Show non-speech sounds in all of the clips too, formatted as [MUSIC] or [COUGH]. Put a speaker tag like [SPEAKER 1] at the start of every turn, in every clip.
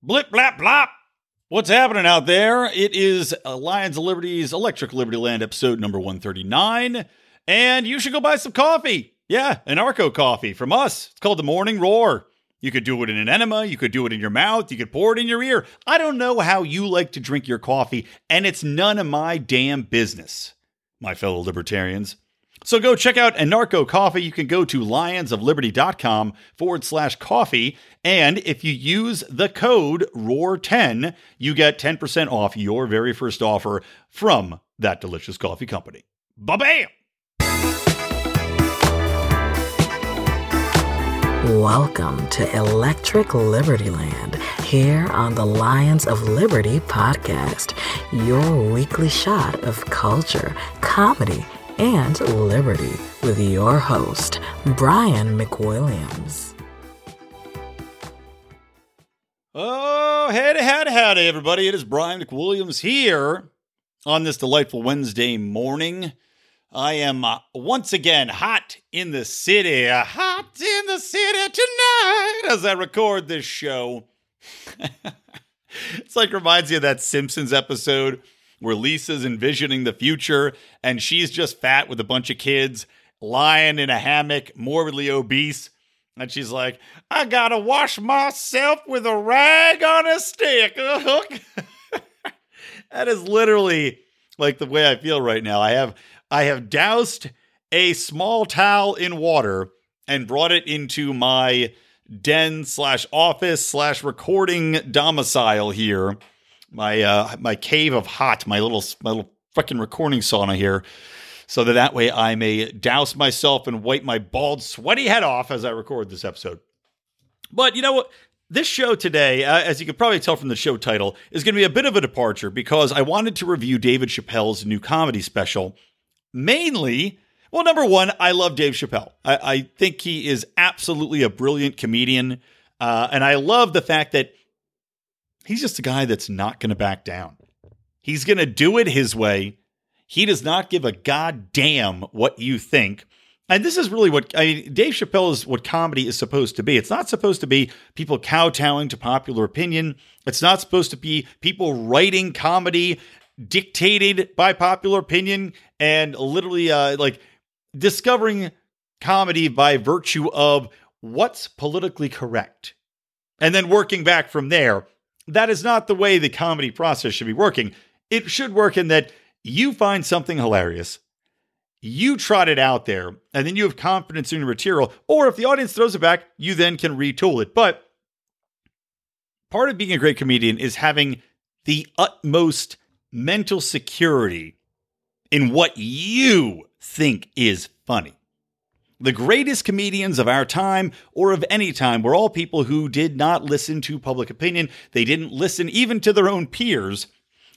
[SPEAKER 1] Blip, blap, blop. What's happening out there? It is Lions of Liberty's Electric Liberty Land episode number 139. And you should go buy some coffee. Yeah, Anarco coffee from us. It's called the Morning Roar. You could do it in an enema, you could do it in your mouth, you could pour it in your ear. I don't know how you like to drink your coffee, and it's none of my damn business, my fellow libertarians. So go check out Anarco Coffee. You can go to lionsofliberty.com forward slash coffee. And if you use the code ROAR10, you get 10% off your very first offer from that delicious coffee company. Ba bam!
[SPEAKER 2] Welcome to Electric Liberty Land here on the Lions of Liberty podcast, your weekly shot of culture, comedy, and liberty with your host, Brian McWilliams.
[SPEAKER 1] Oh, howdy, howdy, howdy, everybody. It is Brian McWilliams here on this delightful Wednesday morning. I am uh, once again hot in the city, uh, hot in the city tonight as I record this show. [LAUGHS] it's like reminds you of that Simpsons episode where Lisa's envisioning the future and she's just fat with a bunch of kids, lying in a hammock, morbidly obese. And she's like, I gotta wash myself with a rag on a stick. [LAUGHS] That is literally like the way I feel right now. I have I have doused a small towel in water and brought it into my den slash office slash recording domicile here. My uh my cave of hot, my little my little fucking recording sauna here. So that that way I may douse myself and wipe my bald, sweaty head off as I record this episode. But you know what? This show today, uh, as you could probably tell from the show title, is going to be a bit of a departure because I wanted to review David Chappelle's new comedy special, mainly well number one i love dave chappelle i, I think he is absolutely a brilliant comedian uh, and i love the fact that he's just a guy that's not going to back down he's going to do it his way he does not give a goddamn what you think and this is really what I mean, Dave Chappelle is what comedy is supposed to be. It's not supposed to be people kowtowing to popular opinion. It's not supposed to be people writing comedy dictated by popular opinion and literally uh, like discovering comedy by virtue of what's politically correct and then working back from there. That is not the way the comedy process should be working. It should work in that you find something hilarious, you trot it out there, and then you have confidence in your material. Or if the audience throws it back, you then can retool it. But part of being a great comedian is having the utmost mental security in what you think is funny. The greatest comedians of our time or of any time were all people who did not listen to public opinion. They didn't listen even to their own peers.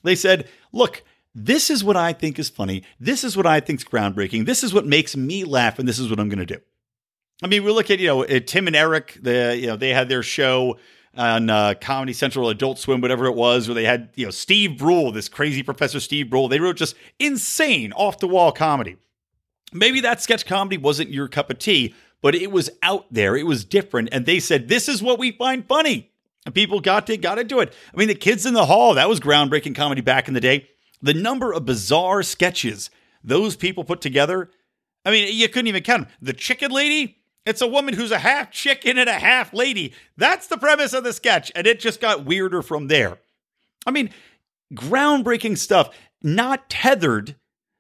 [SPEAKER 1] They said, Look, this is what I think is funny. This is what I think is groundbreaking. This is what makes me laugh, and this is what I'm going to do. I mean, we look at, you know, Tim and Eric, the, you know, they had their show on uh, Comedy Central, Adult Swim, whatever it was, where they had you know Steve Brule, this crazy Professor Steve Brule. They wrote just insane, off the wall comedy. Maybe that sketch comedy wasn't your cup of tea, but it was out there. It was different, and they said this is what we find funny, and people got to got to do it. I mean, the Kids in the Hall that was groundbreaking comedy back in the day. The number of bizarre sketches those people put together. I mean, you couldn't even count them. The Chicken Lady, it's a woman who's a half chicken and a half lady. That's the premise of the sketch. And it just got weirder from there. I mean, groundbreaking stuff, not tethered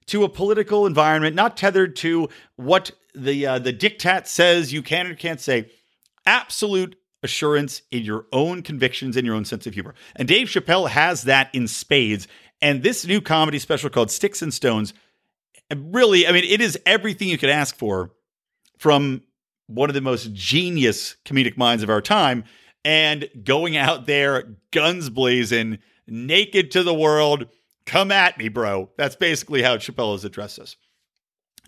[SPEAKER 1] to a political environment, not tethered to what the uh, the diktat says you can or can't say. Absolute assurance in your own convictions and your own sense of humor. And Dave Chappelle has that in spades. And this new comedy special called Sticks and Stones, really, I mean, it is everything you could ask for from one of the most genius comedic minds of our time, and going out there, guns blazing, naked to the world. Come at me, bro. That's basically how Chappelle has addressed us.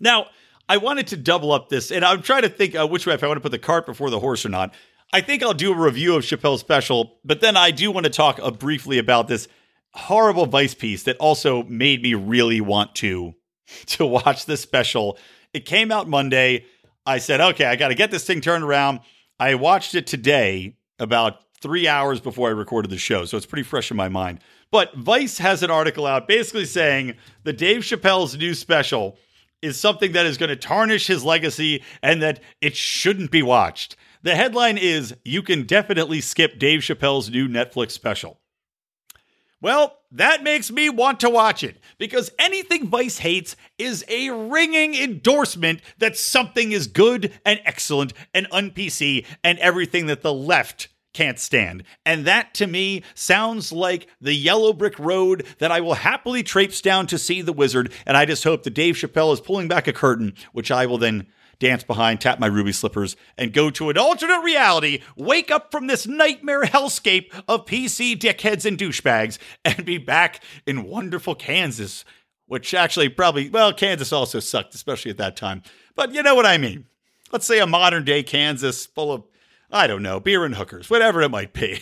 [SPEAKER 1] Now, I wanted to double up this, and I'm trying to think uh, which way, if I want to put the cart before the horse or not. I think I'll do a review of Chappelle's special, but then I do want to talk uh, briefly about this horrible Vice piece that also made me really want to [LAUGHS] to watch this special. It came out Monday. I said, okay, I got to get this thing turned around. I watched it today about three hours before I recorded the show, so it's pretty fresh in my mind. But Vice has an article out basically saying that Dave Chappelle's new special is something that is going to tarnish his legacy and that it shouldn't be watched. The headline is You can definitely skip Dave Chappelle's new Netflix special. Well, that makes me want to watch it because anything Vice hates is a ringing endorsement that something is good and excellent and un-PC and everything that the left can't stand. And that to me sounds like the yellow brick road that I will happily traipse down to see the wizard. And I just hope that Dave Chappelle is pulling back a curtain, which I will then dance behind, tap my ruby slippers, and go to an alternate reality, wake up from this nightmare hellscape of PC dickheads and douchebags, and be back in wonderful Kansas, which actually probably, well, Kansas also sucked, especially at that time. But you know what I mean. Let's say a modern day Kansas full of I don't know, beer and hookers, whatever it might be,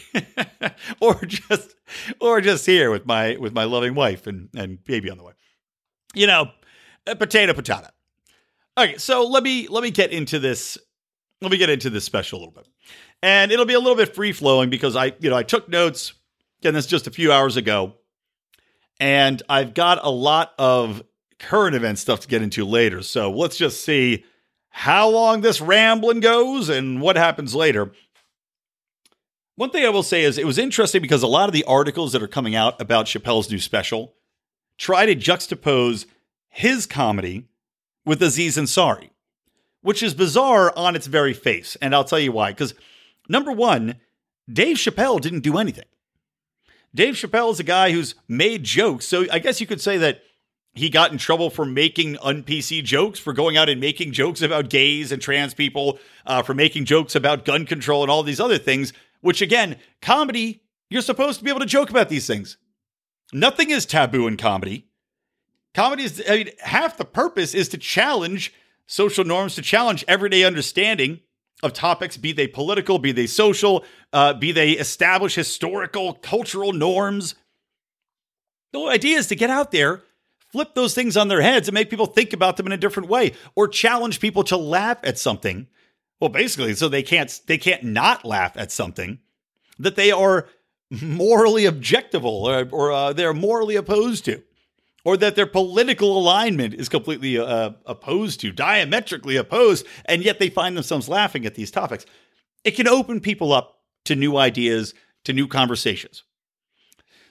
[SPEAKER 1] [LAUGHS] or just, or just here with my with my loving wife and and baby on the way. You know, uh, potato potato. Okay, so let me let me get into this. Let me get into this special a little bit, and it'll be a little bit free flowing because I you know I took notes. Again, this just a few hours ago, and I've got a lot of current event stuff to get into later. So let's just see how long this rambling goes and what happens later. One thing I will say is it was interesting because a lot of the articles that are coming out about Chappelle's new special try to juxtapose his comedy with Aziz Ansari, which is bizarre on its very face. And I'll tell you why. Because number one, Dave Chappelle didn't do anything. Dave Chappelle is a guy who's made jokes. So I guess you could say that he got in trouble for making un-PC jokes, for going out and making jokes about gays and trans people, uh, for making jokes about gun control and all these other things, which again, comedy, you're supposed to be able to joke about these things. Nothing is taboo in comedy. Comedy is, I mean, half the purpose is to challenge social norms, to challenge everyday understanding of topics, be they political, be they social, uh, be they establish historical, cultural norms. The idea is to get out there flip those things on their heads and make people think about them in a different way or challenge people to laugh at something. Well basically so they can't they can't not laugh at something that they are morally objectable or, or uh, they're morally opposed to or that their political alignment is completely uh, opposed to diametrically opposed and yet they find themselves laughing at these topics. It can open people up to new ideas to new conversations.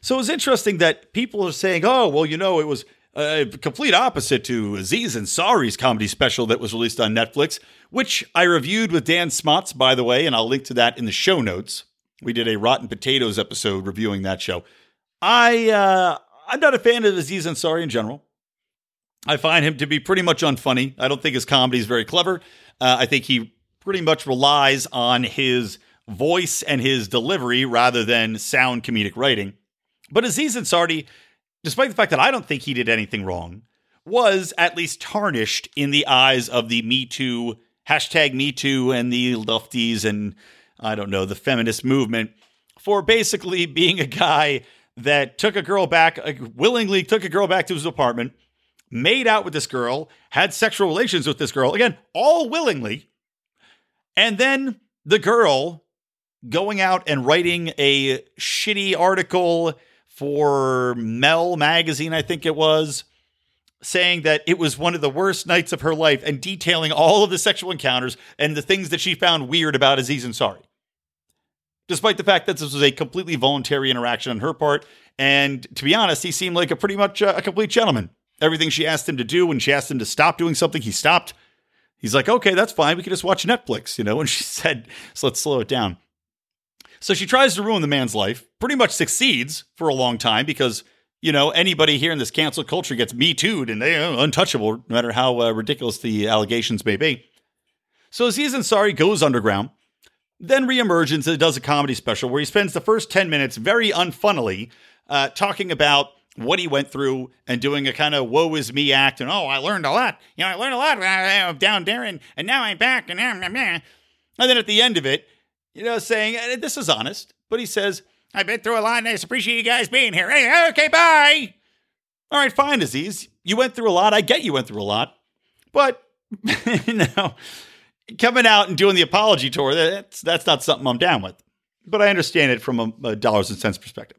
[SPEAKER 1] So it's interesting that people are saying oh well you know it was a complete opposite to Aziz Ansari's comedy special that was released on Netflix, which I reviewed with Dan Smots, by the way, and I'll link to that in the show notes. We did a Rotten Potatoes episode reviewing that show. I uh, I'm not a fan of Aziz Ansari in general. I find him to be pretty much unfunny. I don't think his comedy is very clever. Uh, I think he pretty much relies on his voice and his delivery rather than sound comedic writing. But Aziz Ansari despite the fact that I don't think he did anything wrong, was at least tarnished in the eyes of the Me Too, hashtag Me Too, and the lefties and I don't know, the feminist movement for basically [LAUGHS] being a guy that took a girl back, uh, willingly took a girl back to his apartment, made out with this girl, had sexual relations with this girl, again, all willingly. And then the girl going out and writing a shitty article for Mel magazine, I think it was, saying that it was one of the worst nights of her life and detailing all of the sexual encounters and the things that she found weird about Aziz Ansari. Despite the fact that this was a completely voluntary interaction on her part, and to be honest, he seemed like a pretty much uh, a complete gentleman. Everything she asked him to do, when she asked him to stop doing something, he stopped. He's like, okay, that's fine. We can just watch Netflix, you know? And she [LAUGHS] said, so let's slow it down. So she tries to ruin the man's life, pretty much succeeds for a long time because, you know, anybody here in this cancel culture gets me tooed and they're untouchable, no matter how uh, ridiculous the allegations may be. So Aziz Ansari goes underground, then reemerges and does a comedy special where he spends the first 10 minutes very unfunnily uh, talking about what he went through and doing a kind of woe is me act and oh I learned a lot you know I learned a lot uh, down there and, and now I'm back and and then at the end of it you know, saying, this is honest, but he says, I've been through a lot and I appreciate you guys being here. Hey, okay, bye. All right, fine, Aziz. You went through a lot. I get you went through a lot. But, [LAUGHS] you know, coming out and doing the apology tour, that's, that's not something I'm down with. but I understand it from a, a dollars and cents perspective.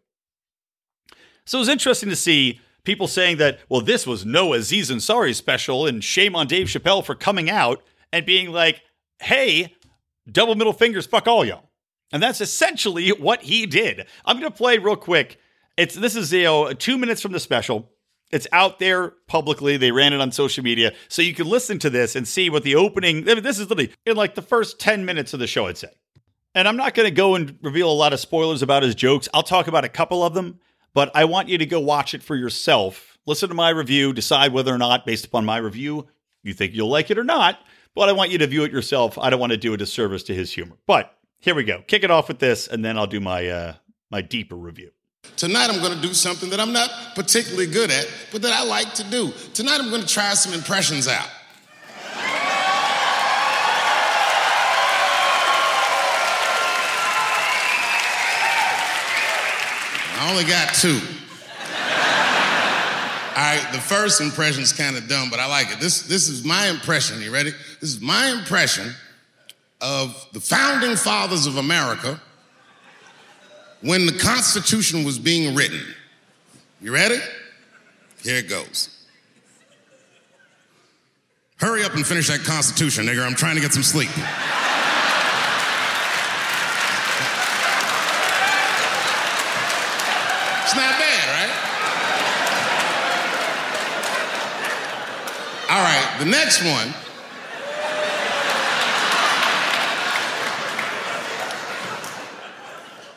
[SPEAKER 1] So it was interesting to see people saying that, well, this was no Aziz Ansari special, and shame on Dave Chappelle for coming out and being like, hey, double middle fingers, fuck all y'all. And that's essentially what he did. I'm going to play real quick. It's this is you know two minutes from the special. It's out there publicly. They ran it on social media, so you can listen to this and see what the opening. I mean, this is literally in like the first ten minutes of the show. I'd say. And I'm not going to go and reveal a lot of spoilers about his jokes. I'll talk about a couple of them, but I want you to go watch it for yourself. Listen to my review, decide whether or not, based upon my review, you think you'll like it or not. But I want you to view it yourself. I don't want to do a disservice to his humor. But here we go. Kick it off with this, and then I'll do my uh, my deeper review.
[SPEAKER 3] Tonight I'm going to do something that I'm not particularly good at, but that I like to do. Tonight I'm going to try some impressions out. I only got two. All right, the first impression's kind of dumb, but I like it. This, this is my impression. You ready? This is my impression of the founding fathers of America when the Constitution was being written. You ready? Here it goes. Hurry up and finish that Constitution, nigga. I'm trying to get some sleep. It's not bad, right? All right, the next one.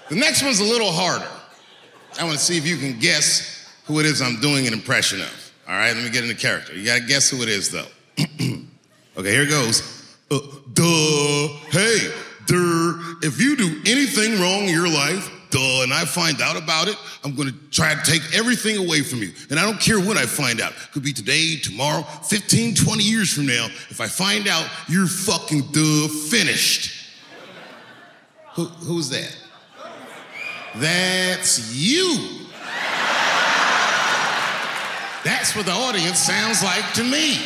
[SPEAKER 3] The next one's a little harder. I want to see if you can guess who it is I'm doing an impression of. All right, let me get into character. You got to guess who it is, though. [CLEARS THROAT] okay, here it goes. Uh, duh, hey, duh, if you do anything wrong in your life, duh, and I find out about it, I'm gonna try to take everything away from you. And I don't care when I find out. It Could be today, tomorrow, 15, 20 years from now. If I find out, you're fucking duh finished. Who, who's that? That's you. That's what the audience sounds like to me.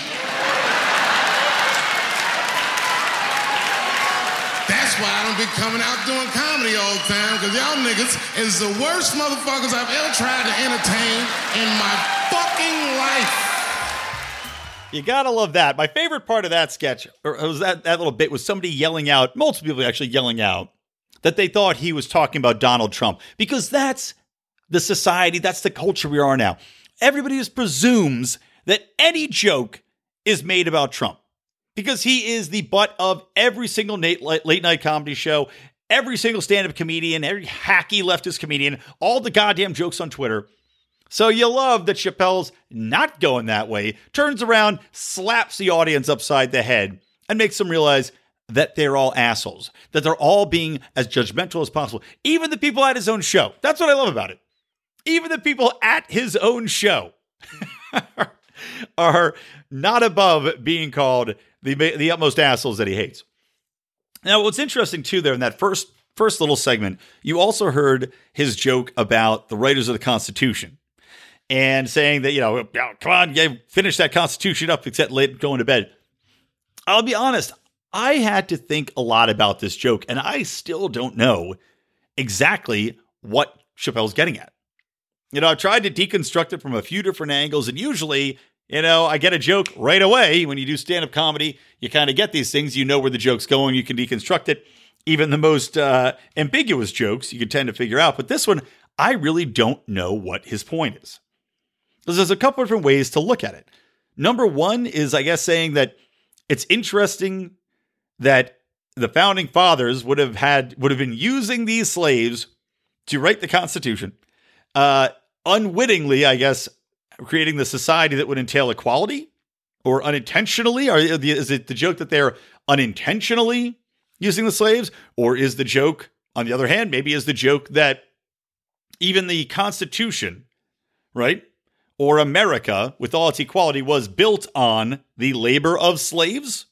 [SPEAKER 3] Why I don't be coming out doing comedy all the time, because y'all niggas is the worst motherfuckers I've ever tried to entertain in my fucking life.
[SPEAKER 1] You gotta love that. My favorite part of that sketch, or was that, that little bit, was somebody yelling out, multiple people actually yelling out, that they thought he was talking about Donald Trump, because that's the society, that's the culture we are now. Everybody just presumes that any joke is made about Trump because he is the butt of every single late, night comedy show, every single stand up comedian, every hacky leftist comedian, all the goddamn jokes on Twitter. So you love that Chappelle's not going that way, turns around, slaps the audience upside the head, and makes them realize that they're all assholes, that they're all being as judgmental as possible. Even the people at his own show. That's what I love about it. Even the people at his own show [LAUGHS] are not above being called the the utmost assholes that he hates. Now, what's interesting too, there in that first first little segment, you also heard his joke about the writers of the Constitution and saying that you know, come on, yeah, finish that Constitution up, except late going to bed. I'll be honest, I had to think a lot about this joke, and I still don't know exactly what Chappelle's getting at. You know, I've tried to deconstruct it from a few different angles, and usually you know, I get a joke right away. When you do stand up comedy, you kind of get these things. You know where the joke's going, you can deconstruct it. Even the most uh, ambiguous jokes, you can tend to figure out. But this one, I really don't know what his point is. There's a couple of different ways to look at it. Number one is, I guess, saying that it's interesting that the founding fathers would have had would have been using these slaves to write the Constitution. Uh, unwittingly, I guess, creating the society that would entail equality or unintentionally? Or is it the joke that they're unintentionally using the slaves? Or is the joke, on the other hand, maybe is the joke that even the Constitution, right? Or America, with all its equality, was built on the labor of slaves?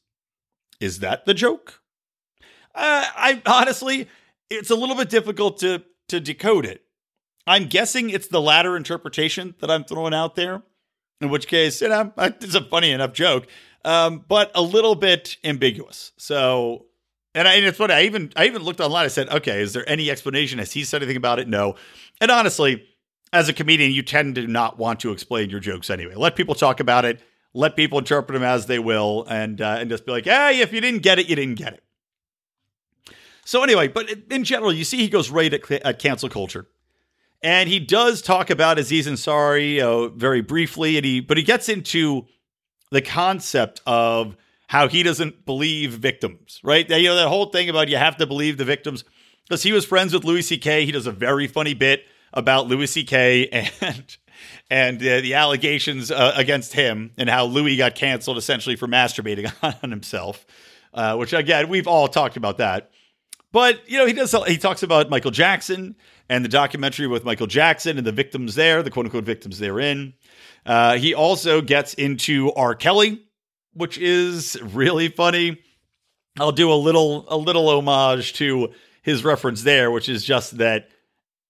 [SPEAKER 1] Is that the joke? Uh, I honestly, it's a little bit difficult to to decode it. I'm guessing it's the latter interpretation that I'm throwing out there, in which case, you know, [LAUGHS] it's a funny enough joke, um, but a little bit ambiguous. So And, I, and it's funny. I even I even looked online. I said, okay, is there any explanation? Has he said anything about it? No. And honestly, as a comedian, you tend to not want to explain your jokes anyway. Let people talk about it. Let people interpret them as they will, and uh, and just be like, hey, if you didn't get it, you didn't get it. So anyway, but in general, you see, he goes right at, at cancel culture, and he does talk about Aziz Ansari know, very briefly, and he but he gets into the concept of how he doesn't believe victims, right? You know that whole thing about you have to believe the victims because he was friends with Louis C.K. He does a very funny bit about Louis C.K. [LAUGHS] and and uh, the allegations uh, against him and how Louis got canceled essentially for masturbating [LAUGHS] on himself, uh, which again we've all talked about that. But you know he does he talks about Michael Jackson and the documentary with Michael Jackson and the victims there, the quote unquote victims therein. Uh, he also gets into R. Kelly, which is really funny. I'll do a little a little homage to his reference there, which is just that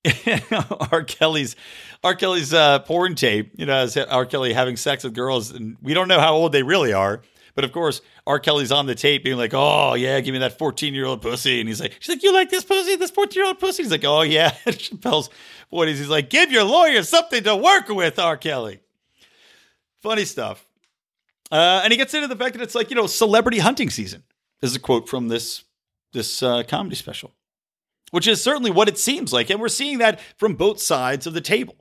[SPEAKER 1] [LAUGHS] R. Kelly's R. Kelly's uh, porn tape, you know, R. Kelly having sex with girls, and we don't know how old they really are. But of course, R. Kelly's on the tape being like, "Oh yeah, give me that fourteen-year-old pussy," and he's like, "She's like, you like this pussy, this fourteen-year-old pussy?" He's like, "Oh yeah." [LAUGHS] Chappelle's what is he's like, "Give your lawyer something to work with, R. Kelly." Funny stuff. Uh, and he gets into the fact that it's like you know, celebrity hunting season. Is a quote from this this uh, comedy special which is certainly what it seems like. And we're seeing that from both sides of the table.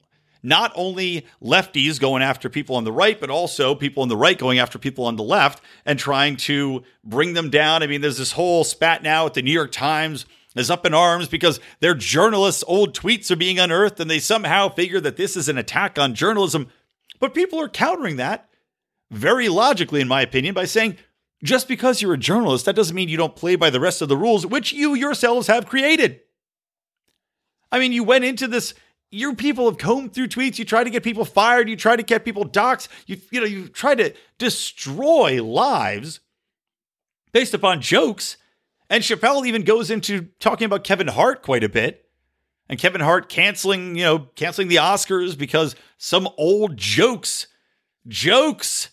[SPEAKER 1] Not only lefties going after people on the right, but also people on the right going after people on the left and trying to bring them down. I mean, there's this whole spat now at the New York Times is up in arms because their journalists' old tweets are being unearthed and they somehow figure that this is an attack on journalism. But people are countering that very logically, in my opinion, by saying just because you're a journalist, that doesn't mean you don't play by the rest of the rules, which you yourselves have created. I mean, you went into this. Your people have combed through tweets. You try to get people fired. You try to get people doxxed. You, you know, you try to destroy lives based upon jokes. And Chappelle even goes into talking about Kevin Hart quite a bit. And Kevin Hart canceling, you know, canceling the Oscars because some old jokes, jokes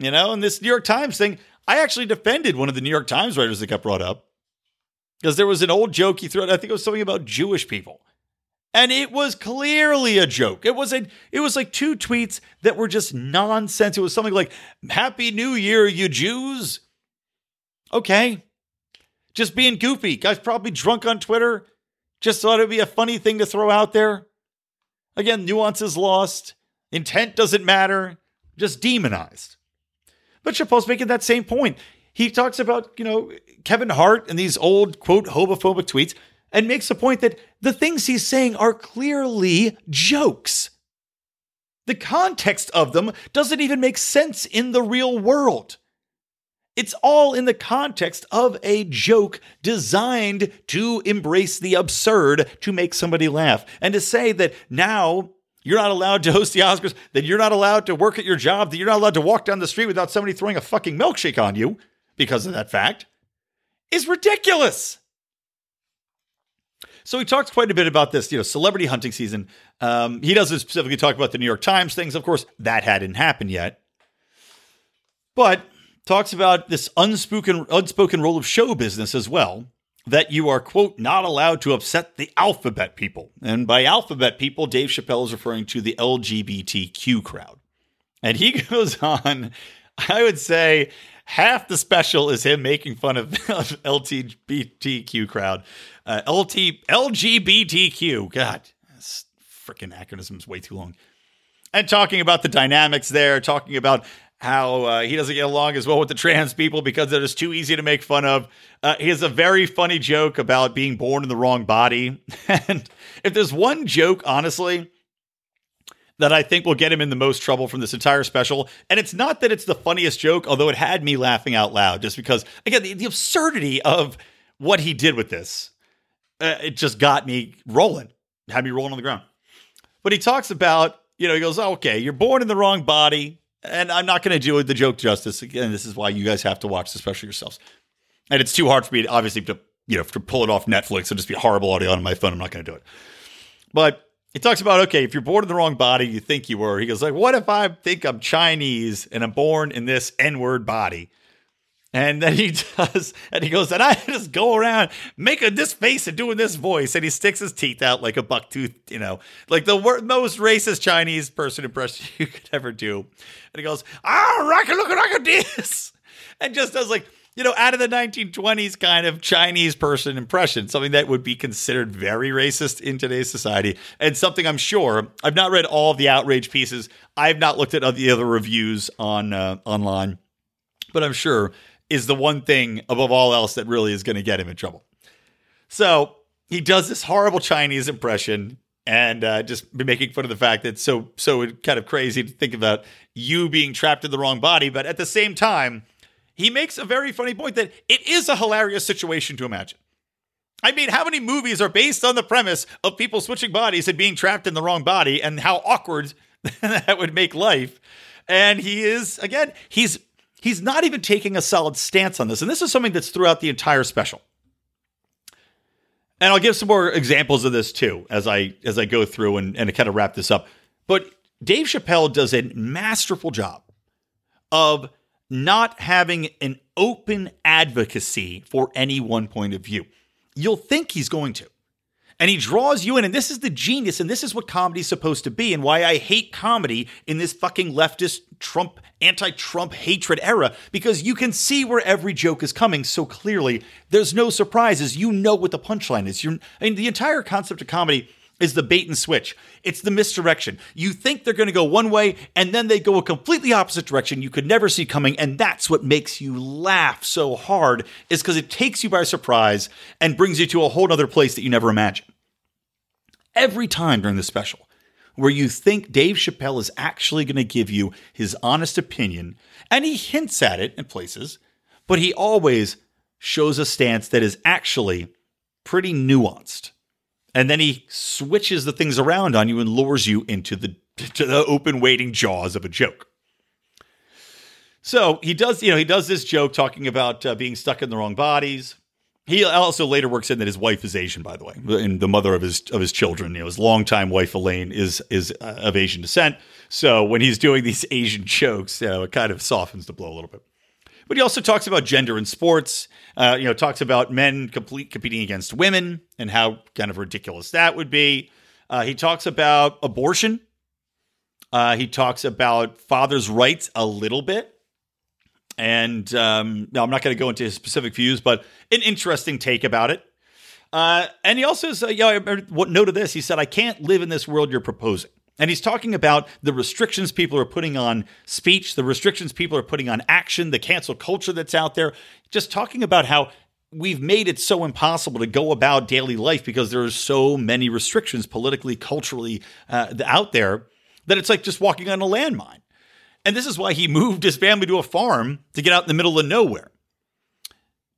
[SPEAKER 1] you know, and this New York Times thing, I actually defended one of the New York Times writers that got brought up because there was an old joke he threw out. I think it was something about Jewish people. And it was clearly a joke. It was a, it was like two tweets that were just nonsense. It was something like, Happy New Year, you Jews. Okay. Just being goofy. Guy's probably drunk on Twitter. Just thought it'd be a funny thing to throw out there. Again, nuance is lost. Intent doesn't matter. Just demonized. But Chappelle's making that same point. He talks about, you know, Kevin Hart and these old, quote, homophobic tweets and makes the point that the things he's saying are clearly jokes. The context of them doesn't even make sense in the real world. It's all in the context of a joke designed to embrace the absurd to make somebody laugh. And to say that now you're not allowed to host the Oscars, that you're not allowed to work at your job, that you're not allowed to walk down the street without somebody throwing a fucking milkshake on you because of that fact, is ridiculous. So he talks quite a bit about this, you know, celebrity hunting season. Um, he doesn't specifically talk about the New York Times things. Of course, that hadn't happened yet. But talks about this unspoken unspoken role of show business as well that you are, quote, not allowed to upset the alphabet people. And by alphabet people, Dave Chappelle is referring to the LGBTQ crowd. And he [LAUGHS] goes on, I would say half the special is him making fun of, [LAUGHS] LGBTQ crowd. Uh, LT, LGBTQ. God, this freaking is way too long. And talking about the dynamics there, talking about how uh, he doesn't get along as well with the trans people because they're just too easy to make fun of. Uh, he has a very funny joke about being born in the wrong body. [LAUGHS] and if there's one joke, honestly, that I think will get him in the most trouble from this entire special, and it's not that it's the funniest joke, although it had me laughing out loud, just because, again, the, the absurdity of what he did with this, uh, it just got me rolling, had me rolling on the ground. But he talks about, you know, he goes, oh, okay, you're born in the wrong body and I'm not going to do the joke justice. Again, this is why you guys have to watch the special yourselves. And it's too hard for me, to, obviously, to you know, to pull it off Netflix and just be horrible audio on my phone. I'm not going to do it. But he talks about okay, if you're born in the wrong body, you think you were. He goes like, what if I think I'm Chinese and I'm born in this N-word body? And then he [LAUGHS] does, and he goes, and I just go around making this face and doing this voice, and he sticks his teeth out like a buck tooth, you know, like the wor- most racist Chinese person impression [LAUGHS] you could ever do. And he goes, ah, rocket, look at rocket this, [LAUGHS] and just does like, you know, out of the 1920s kind of Chinese person impression, something that would be considered very racist in today's society, and something I'm sure I've not read all of the outrage pieces. I've not looked at the other reviews on uh, online, but I'm sure is the one thing above all else that really is going to get him in trouble. So he does this horrible Chinese impression and uh, just making fun of the fact that so so kind of crazy to think about you being trapped in the wrong body, but at the same time he makes a very funny point that it is a hilarious situation to imagine. I mean, how many movies are based on the premise of people switching bodies and being trapped in the wrong body and how awkward [LAUGHS] that would make life? And he is, again, he's he's not even taking a solid stance on this. And this is something that's throughout the entire special. And I'll give some more examples of this too as I as I go through and, and kind of wrap this up. But Dave Chappelle does a masterful job of not having an open advocacy for any one point of view. You'll think he's going to. And he draws you in, and this is the genius, and this is what comedy's supposed to be, and why I hate comedy in this fucking leftist Trump, anti Trump hatred era, because you can see where every joke is coming so clearly. There's no surprises. You know what the punchline is. You're, I mean, the entire concept of comedy is the bait and switch. It's the misdirection. You think they're going to go one way and then they go a completely opposite direction you could never see coming and that's what makes you laugh so hard is because it takes you by surprise and brings you to a whole other place that you never imagined. Every time during the special where you think Dave Chappelle is actually going to give you his honest opinion and he hints at it in places, but he always shows a stance that is actually pretty nuanced and then he switches the things around on you and lures you into the to the open waiting jaws of a joke. So he does, you know, he does this joke talking about uh, being stuck in the wrong bodies. He also later works in that his wife is Asian, by the way, and the mother of his of his children. You know, his longtime wife Elaine is is uh, of Asian descent. So when he's doing these [LAUGHS] Asian jokes, you know, it kind of softens the blow a little bit. But he also talks about gender in sports. Uh, you know, talks about men complete, competing against women and how kind of ridiculous that would be. Uh, he talks about abortion. Uh, he talks about fathers' rights a little bit. And um, no, I'm not going to go into his specific views, but an interesting take about it. Uh, and he also says, yeah, what note of this? He said, I can't live in this world you're proposing. And he's talking about the restrictions people are putting on speech, the restrictions people are putting on action, the cancel culture that's out there. Just talking about how we've made it so impossible to go about daily life because there are so many restrictions politically, culturally uh, out there that it's like just walking on a landmine. And this is why he moved his family to a farm to get out in the middle of nowhere.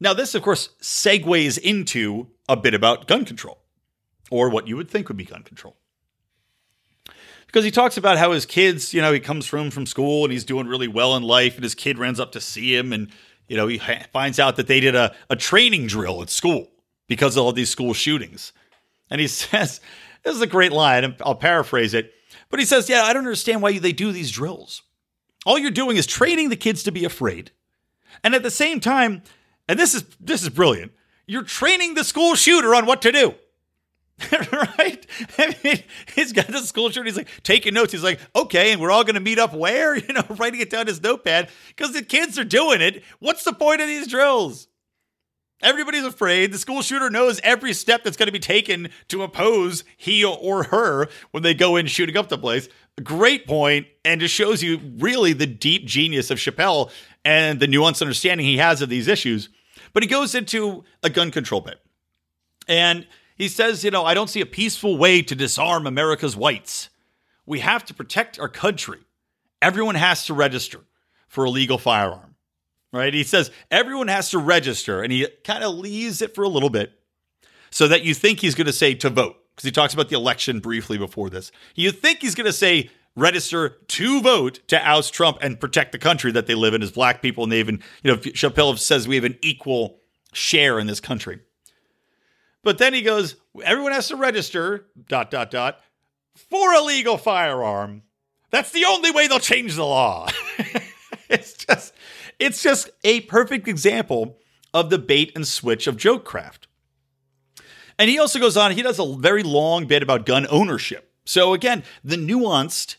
[SPEAKER 1] Now, this, of course, segues into a bit about gun control, or what you would think would be gun control because he talks about how his kids, you know, he comes from from school and he's doing really well in life, and his kid runs up to see him, and you know, he ha- finds out that they did a, a training drill at school because of all these school shootings, and he [LAUGHS] says, "This is a great line." I'll paraphrase it, but he says, "Yeah, I don't understand why they do these drills. All you're doing is training the kids to be afraid, and at the same time, and this is this is brilliant." You're training the school shooter on what to do. [LAUGHS] right? I mean, he's got the school shirt. He's like taking notes. He's like, okay, and we're all going to meet up where? [LAUGHS] You know, writing it down his notepad because the kids are doing it. What's the point of these drills? Everybody's afraid. The school shooter knows every step that's going to be taken to oppose he or her when they go in shooting up the place. Great point, and just shows you really the deep genius of Chappelle and the nuanced understanding he has of these issues. But he goes into a gun control bit. And he says, you know, I don't see a peaceful way to disarm America's whites. We have to protect our country. Everyone has to register for a legal firearm, right? He says everyone has to register, and he kind of leaves it for a little bit so that you think he's going to say to vote, because he talks about the election briefly before this. You think he's going to say register to vote to oust Trump and protect the country that they live in as black people. And they even, you know, Chappelle says we have an equal share in this country. But then he goes, everyone has to register, dot, dot, dot, for a legal firearm. That's the only way they'll change the law. [LAUGHS] it's just, it's just a perfect example of the bait and switch of joke craft. And he also goes on, he does a very long bit about gun ownership. So again, the nuanced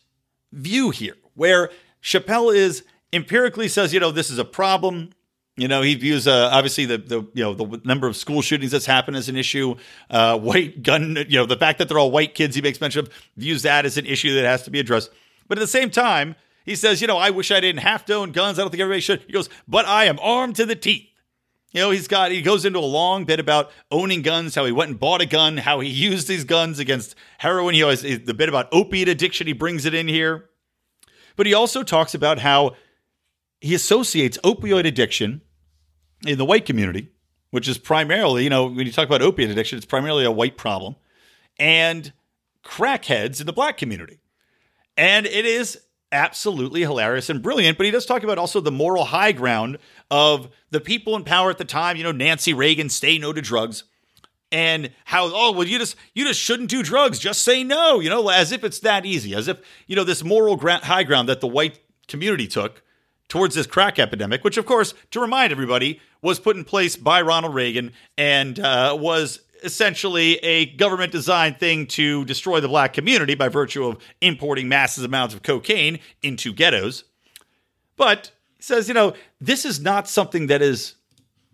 [SPEAKER 1] view here, where Chappelle is empirically says, you know, this is a problem. You know, he views uh, obviously the the you know the number of school shootings that's happened as an issue. Uh, white gun, you know, the fact that they're all white kids, he makes mention of, views that as an issue that has to be addressed. But at the same time, he says, you know, I wish I didn't have to own guns. I don't think everybody should. He goes, but I am armed to the teeth. You know, he's got, he goes into a long bit about owning guns, how he went and bought a gun, how he [LAUGHS] used these guns against heroin. He always, the bit about opiate addiction, he brings it in here. But he also talks about how he associates opioid addiction in the white community, which is primarily, you know, when you talk about opiate addiction, it's primarily a white problem, and crackheads in the black community. And it is absolutely hilarious and brilliant. But he does talk about also the moral high ground of the people in power at the time. You know, Nancy Reagan, stay no to drugs, and how oh well you just you just shouldn't do drugs. Just say no. You know, as if it's that easy. As if you know this moral high ground that the white community took towards this crack epidemic, which of course, to remind everybody, was put in place by Ronald Reagan and uh, was essentially a government designed thing to destroy the black community by virtue of importing massive amounts of cocaine into ghettos. But says, you know, this is not something that is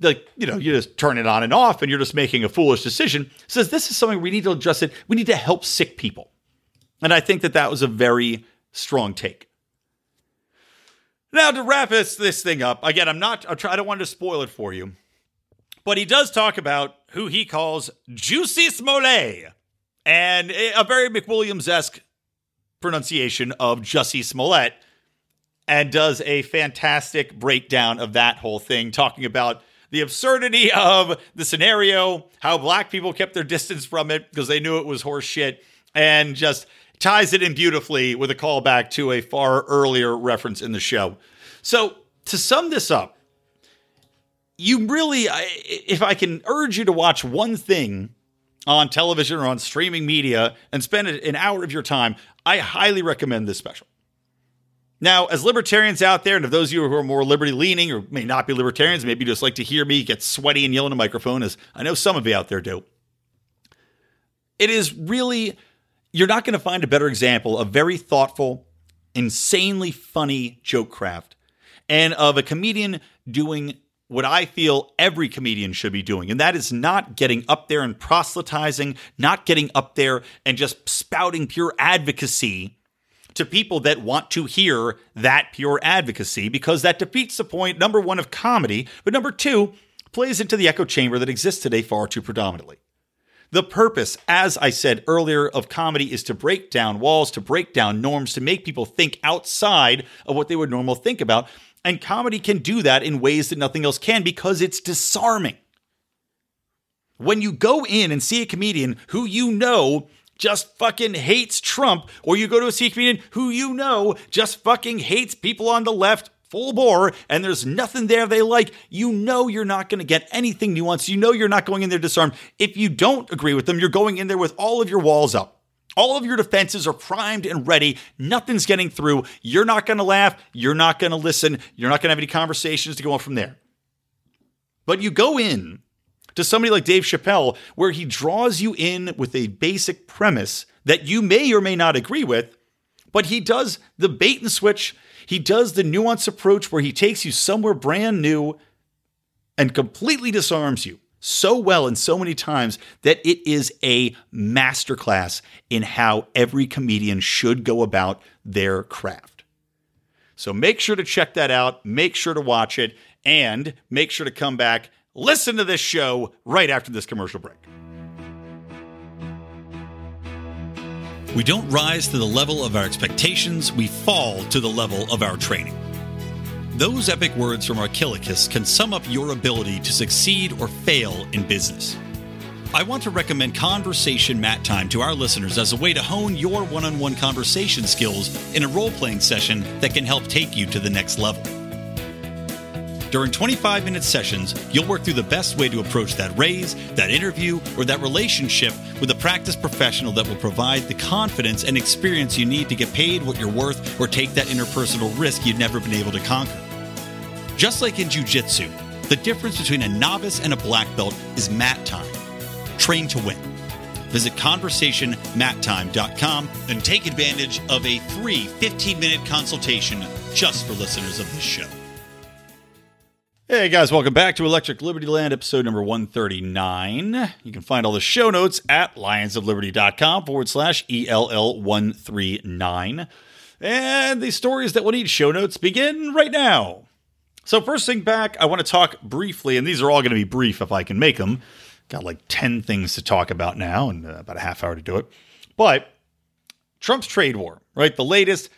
[SPEAKER 1] like, you know, you just turn it on and off and you're just making a foolish decision. Says this is something we need to address it. We need to help sick people. And I think that that was a very strong take. Now to wrap this, this thing up, again, I'm not, I'm try, I don't want to spoil it for you. But he does talk about who he calls Juicy Smollett, and a very McWilliams esque pronunciation of Jussie Smollett, and does a fantastic breakdown of that whole thing, talking about the absurdity of the scenario, how black people kept their distance from it because they knew it was horse shit, and just ties it in beautifully with a callback to a far earlier reference in the show. So, to sum this up, you really, if I can urge you to watch one thing on television or on streaming media and spend an hour of your time, I highly recommend this special. Now, as libertarians out there, and if those of you who are more liberty leaning or may not be libertarians, maybe just like to hear me get sweaty and yell in a microphone, as I know some of you out there do, it is really, you're not going to find a better example of very thoughtful, insanely funny joke craft and of a comedian doing what I feel every comedian should be doing, and that is not getting up there and proselytizing, not getting up there and just spouting pure advocacy to people that want to hear that pure advocacy, because that defeats the point, number one, of comedy, but number two, plays into the echo chamber that exists today far too predominantly. The purpose, as I said earlier, of comedy is to break down walls, to break down norms, to make people think outside of what they would normally think about. And comedy can do that in ways that nothing else can because it's disarming. When you go in and see a comedian who you know just fucking hates Trump, or you go to see a comedian who you know just fucking hates people on the left full bore and there's nothing there they like, you know you're not going to get anything nuanced. You know you're not going in there disarmed. If you don't agree with them, you're going in there with all of your walls up. All of your defenses are primed and ready. Nothing's getting through. You're not going to laugh. You're not going to listen. You're not going to have any conversations to go on from there. But you go in to somebody like Dave Chappelle, where he draws you in with a basic premise that you may or may not agree with, but he does the bait and switch. He does the nuanced approach where he takes you somewhere brand new and completely disarms you so well and so many times that it is a masterclass in how every comedian should go about their craft. So make sure to check that out, make sure to watch it, and make sure to come back, listen to this show right after this commercial break. We don't rise to the level of our expectations, we fall to the level of our training. Those epic words from Archilochus can sum up your ability to succeed or fail in business. I want to recommend Conversation Mat Time to our listeners as a way to hone your one on one conversation skills in a role playing session that can help take you to the next level. During 25 minute sessions, you'll work through the best way to approach that raise, that interview, or that relationship with a practice professional that will provide the confidence and experience you need to get paid what you're worth or take that interpersonal risk you've never been able to conquer.
[SPEAKER 4] Just like in jiu-jitsu, the difference between a novice and a black belt is mat time. Train to win. Visit conversationmattime.com and take advantage of a free 15-minute consultation just for listeners of this show.
[SPEAKER 1] Hey guys, welcome back to Electric Liberty Land, episode number 139. You can find all the show notes at lionsofliberty.com forward slash ELL139. And the stories that will need show notes begin right now. So, first thing back, I want to talk briefly, and these are all going to be brief if I can make them. Got like 10 things to talk about now and uh, about a half hour to do it. But Trump's trade war, right? The latest.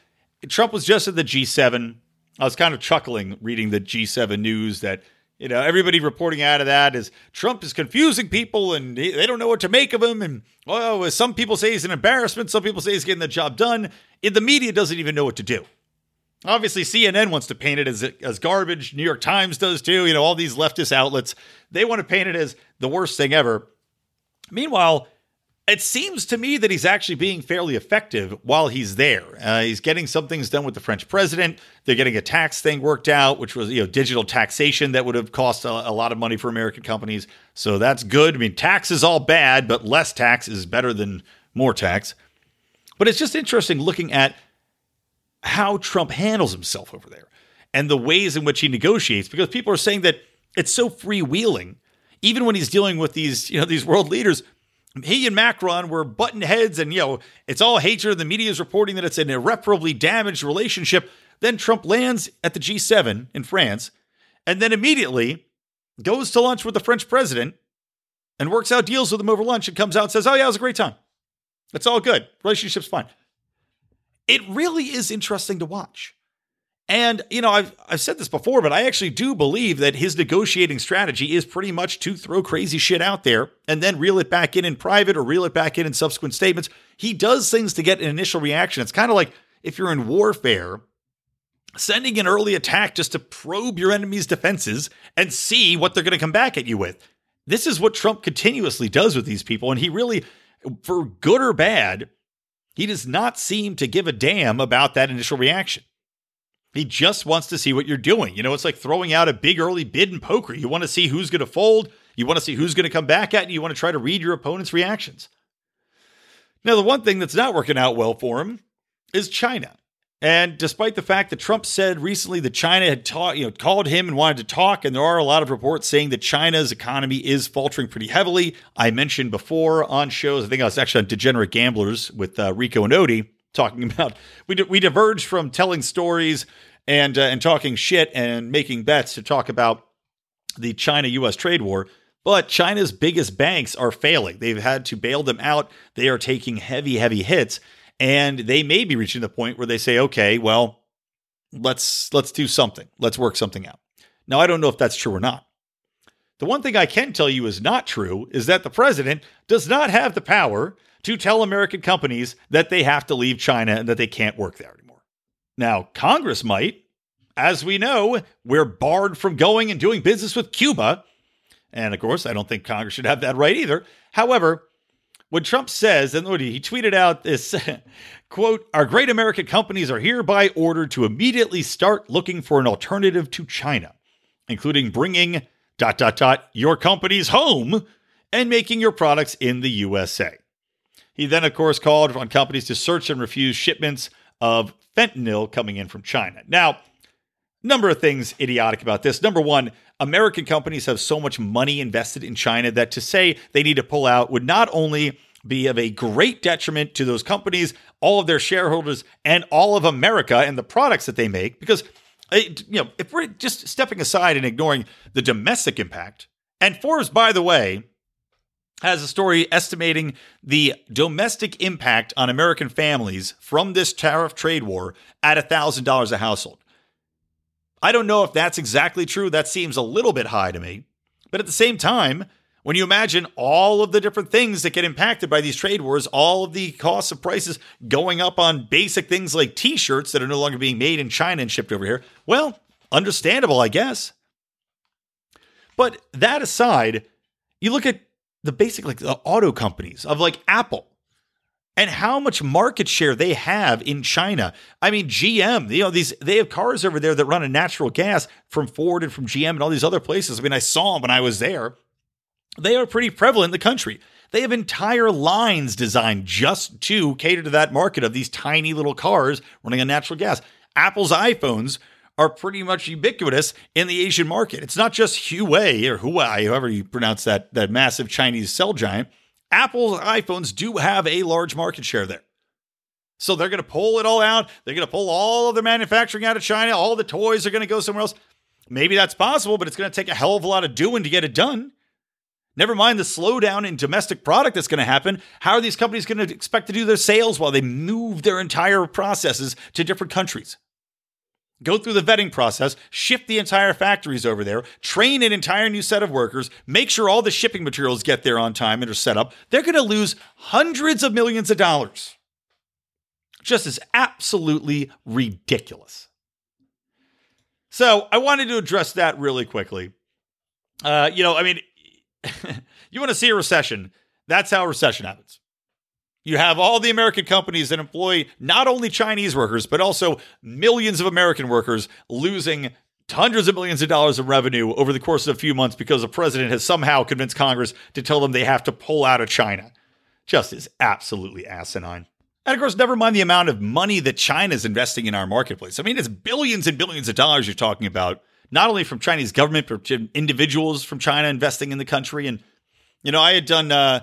[SPEAKER 1] Trump was just at the G7. I was kind of chuckling reading the G7 news that you know everybody reporting out of that is Trump is confusing people and they don't know what to make of him. And well, some people say he's an embarrassment. Some people say he's getting the job done. The media doesn't even know what to do. Obviously, CNN wants to paint it as as garbage. New York Times does too. You know, all these leftist outlets they want to paint it as the worst thing ever. Meanwhile, it seems to me that he's actually being fairly effective while he's there. Uh, he's getting some things done with the French president. They're getting a tax thing worked out, which was you know digital taxation that would have cost a, a lot of money for American companies. So that's good. I mean, tax is all bad, but less tax is better than more tax. But it's just interesting looking at how Trump handles himself over there and the ways in which he negotiates because people are saying that it's so freewheeling even when he's dealing with these you know these world leaders he and Macron were button heads and you know it's all hatred the media is reporting that it's an irreparably damaged relationship. Then Trump lands at the G7 in France and then immediately goes to lunch with the French president and works out deals with him over lunch and comes out and says oh yeah it was a great time. It's all good. Relationship's fine it really is interesting to watch. And, you know, I've, I've said this before, but I actually do believe that his negotiating strategy is pretty much to throw crazy shit out there and then reel it back in in private or reel it back in in subsequent statements. He does things to get an initial reaction. It's kind of like if you're in warfare, sending an early attack just to probe your enemy's defenses and see what they're going to come back at you with. This is what Trump continuously does with these people. And he really, for good or bad, he does not seem to give a damn about that initial reaction. He just wants to see what you're doing. You know, it's like throwing out a big early bid in poker. You want to see who's going to fold, you want to see who's going to come back at you, you want to try to read your opponent's reactions. Now, the one thing that's not working out well for him is China. And despite the fact that Trump said recently that China had taught, you know, called him and wanted to talk, and there are a lot of reports saying that China's economy is faltering pretty heavily. I mentioned before on shows, I think I was actually on Degenerate Gamblers with uh, Rico and Odie talking [LAUGHS] about we we diverged from telling stories and uh, and talking shit and making bets to talk about the China U.S. trade war. But China's biggest banks are failing. They've had to bail them out. They are taking heavy, heavy hits and they may be reaching the point where they say, okay, well, let's let's do something. Let's work something out. Now, I don't know if that's true or not. The one thing I can tell you is not true is that the president does not have the power to tell American companies that they have to leave China and that they can't work there anymore. Now, Congress might. As we know, we're barred from going and doing business with Cuba. And of course, I don't think Congress should have that right either. However, when Trump says, and he tweeted out this [LAUGHS] quote, our great American companies are hereby ordered to immediately start looking for an alternative to China, including bringing dot dot dot your companies home and making your products in the USA. He then, of course, called on companies to search and refuse shipments of fentanyl coming in from China. Now, number of things idiotic about this. Number one, American companies have so much money invested in China that to say they need to pull out would not only be of a great detriment to those companies, all of their shareholders, and all of America and the products that they make. Because, uh, you know, if we're just stepping aside and ignoring the domestic impact, and Forbes, by the way, has a story estimating the domestic impact on American families from this tariff trade war at $1,000 a household. I don't know if that's exactly true. That seems a little bit high to me. But at the same time, when you imagine all of the different things that get impacted by these trade wars, all of the costs of prices going up on basic things like t shirts that are no longer being made in China and shipped over here, well, understandable, I guess. But that aside, you look at the basic, like the auto companies of like Apple. And how much market share they have in China. I mean, GM, you know, these they have cars over there that run on natural gas from Ford and from GM and all these other places. I mean, I saw them when I was there. They are pretty prevalent in the country. They have entire lines designed just to cater to that market of these tiny little cars running on natural gas. Apple's iPhones are pretty much ubiquitous in the Asian market. It's not just Huawei or Huawei, however you pronounce that, that massive Chinese cell giant. Apple's iPhones do have a large market share there. So they're going to pull it all out. They're going to pull all of their manufacturing out of China. All the toys are going to go somewhere else. Maybe that's possible, but it's going to take a hell of a lot of doing to get it done. Never mind the slowdown in domestic product that's going to happen. How are these companies going to expect to do their sales while they move their entire processes to different countries? Go through the vetting process, shift the entire factories over there, train an entire new set of workers, make sure all the shipping materials get there on time and are set up. They're going to lose hundreds of millions of dollars. Just is absolutely ridiculous. So I wanted to address that really quickly. Uh, you know, I mean, [LAUGHS] you want to see a recession? That's how a recession happens. You have all the American companies that employ not only Chinese workers, but also millions of American workers losing hundreds of millions of dollars of revenue over the course of a few months because the president has somehow convinced Congress to tell them they have to pull out of China. Just is absolutely asinine. And of course, never mind the amount of money that China is investing in our marketplace. I mean, it's billions and billions of dollars you're talking about not only from Chinese government, but individuals from China investing in the country. And you know, I had done uh,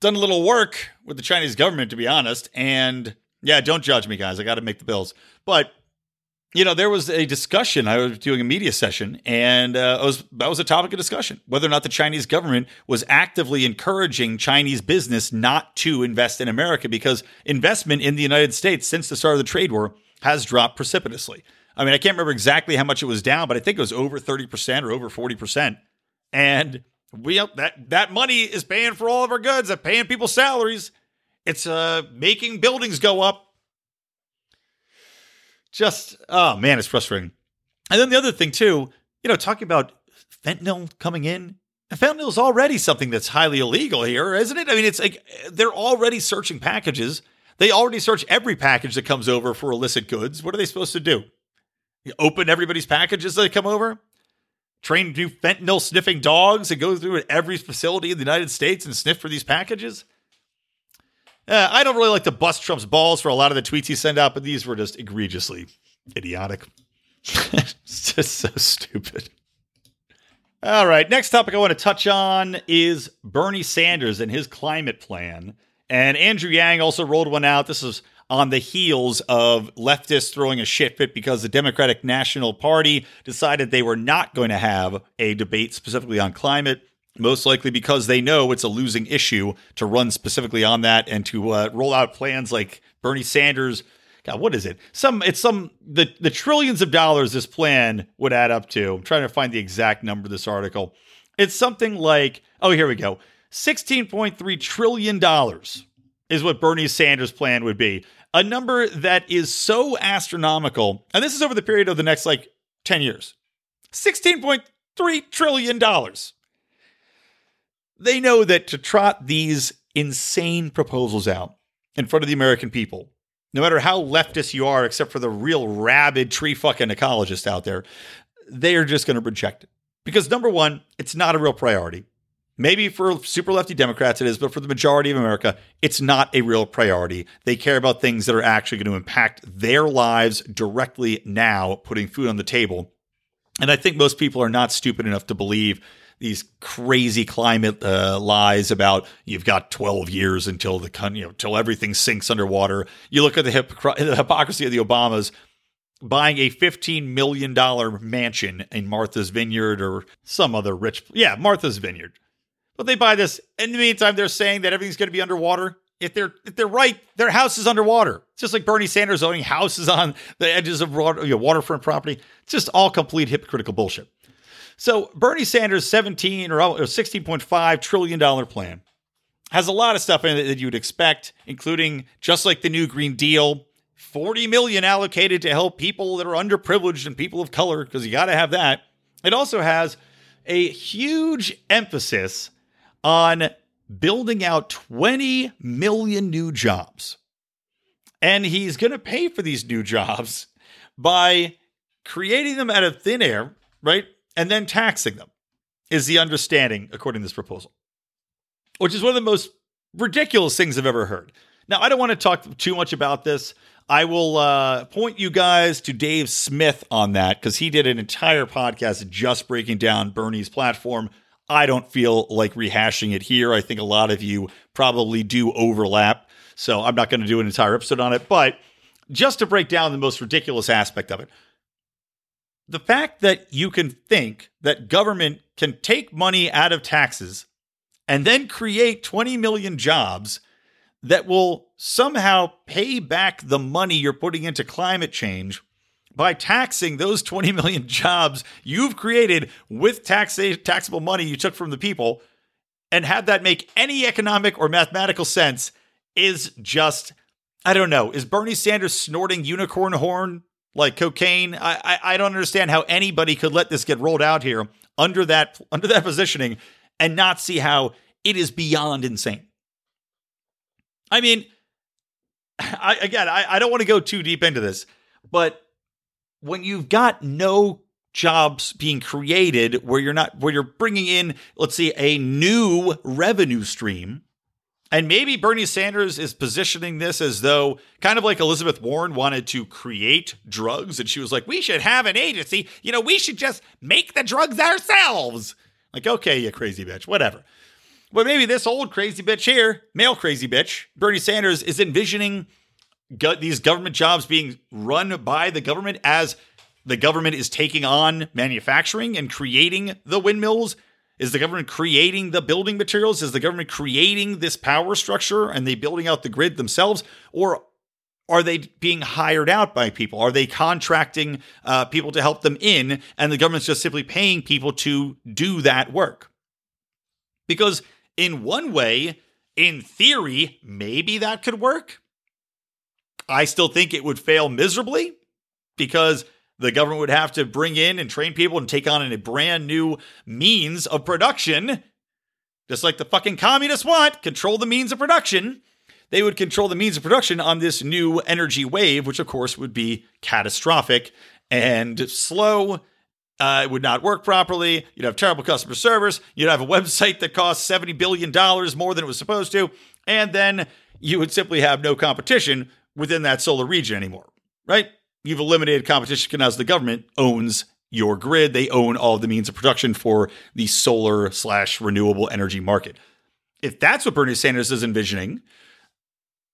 [SPEAKER 1] done a little work with the Chinese government, to be honest. And yeah, don't judge me, guys. I got to make the bills. But you know, there was a discussion. I was doing a media session, and uh, was, that was a topic of discussion whether or not the Chinese government was actively encouraging Chinese business not to invest in America because investment in the United States since the start of the trade war has dropped precipitously. I mean, I can't remember exactly how much it was down, but I think it was over 30% or over 40%. And we that that money is paying for all of our goods, it's paying people's salaries. It's uh making buildings go up. Just oh man, it's frustrating. And then the other thing too, you know, talking about fentanyl coming in. Fentanyl is already something that's highly illegal here, isn't it? I mean, it's like they're already searching packages. They already search every package that comes over for illicit goods. What are they supposed to do? You open everybody's packages that come over, train new fentanyl sniffing dogs and go through every facility in the United States and sniff for these packages. Uh, I don't really like to bust Trump's balls for a lot of the tweets he sent out, but these were just egregiously idiotic. [LAUGHS] it's just so stupid. All right, next topic I want to touch on is Bernie Sanders and his climate plan. And Andrew Yang also rolled one out. This is on the heels of leftists throwing a shit fit because the Democratic National Party decided they were not going to have a debate specifically on climate. Most likely because they know it's a losing issue to run specifically on that and to uh, roll out plans like Bernie Sanders. God, what is it? Some it's some the the trillions of dollars this plan would add up to. I'm trying to find the exact number of this article. It's something like oh here we go, sixteen point three trillion dollars is what Bernie Sanders' plan would be a number that is so astronomical. And this is over the period of the next like 10 years $16.3 trillion. They know that to trot these insane proposals out in front of the American people, no matter how leftist you are, except for the real rabid tree fucking ecologist out there, they are just going to reject it. Because number one, it's not a real priority. Maybe for super lefty Democrats it is, but for the majority of America, it's not a real priority. They care about things that are actually going to impact their lives directly now, putting food on the table. And I think most people are not stupid enough to believe these crazy climate uh, lies about you've got 12 years until the you know until everything sinks underwater. You look at the, the hypocrisy of the Obamas buying a $15 million mansion in Martha's Vineyard or some other rich, yeah, Martha's Vineyard but they buy this. In the meantime, they're saying that everything's going to be underwater. If they're if they're right, their house is underwater. It's just like Bernie Sanders owning houses on the edges of water, you know, waterfront property. It's just all complete hypocritical bullshit. So Bernie Sanders' 17 or 16.5 trillion dollar plan has a lot of stuff in it that you would expect, including just like the new Green Deal, 40 million allocated to help people that are underprivileged and people of color, because you got to have that. It also has a huge emphasis on building out 20 million new jobs. And he's going to pay for these new jobs by creating them out of thin air, right? And then taxing them, is the understanding according to this proposal, which is one of the most ridiculous things I've ever heard. Now, I don't want to talk too much about this. I will uh, point you guys to Dave Smith on that because he did an entire podcast just breaking down Bernie's platform. I don't feel like rehashing it here. I think a lot of you probably do overlap. So I'm not going to do an entire episode on it. But just to break down the most ridiculous aspect of it, the fact that you can think that government can take money out of taxes and then create 20 million jobs that will somehow pay back the money you're putting into climate change by taxing those 20 million jobs you've created with tax- taxable money you took from the people and have that make any economic or mathematical sense is just I don't know. Is Bernie Sanders snorting unicorn horn like cocaine? I, I, I don't understand how anybody could let this get rolled out here under that under that positioning and not see how it is beyond insane. I mean, [SIGHS] I, again, I, I don't want to go too deep into this, but when you've got no jobs being created where you're not where you're bringing in let's see a new revenue stream and maybe Bernie Sanders is positioning this as though kind of like Elizabeth Warren wanted to create drugs and she was like we should have an agency. You know we should just make the drugs ourselves. Like okay you crazy bitch whatever. But maybe this old crazy bitch here, male crazy bitch, Bernie Sanders, is envisioning go- these government jobs being run by the government as the government is taking on manufacturing and creating the windmills. Is the government creating the building materials? Is the government creating this power structure and they building out the grid themselves? Or are they being hired out by people? Are they contracting uh, people to help them in and the government's just simply paying people to do that work? Because in one way, in theory, maybe that could work. I still think it would fail miserably because the government would have to bring in and train people and take on a brand new means of production. Just like the fucking communists want, control the means of production. They would control the means of production on this new energy wave, which of course would be catastrophic and slow uh, it would not work properly. You'd have terrible customer service. You'd have a website that costs $70 billion more than it was supposed to. And then you would simply have no competition within that solar region anymore, right? You've eliminated competition because the government owns your grid. They own all the means of production for the solar slash renewable energy market. If that's what Bernie Sanders is envisioning,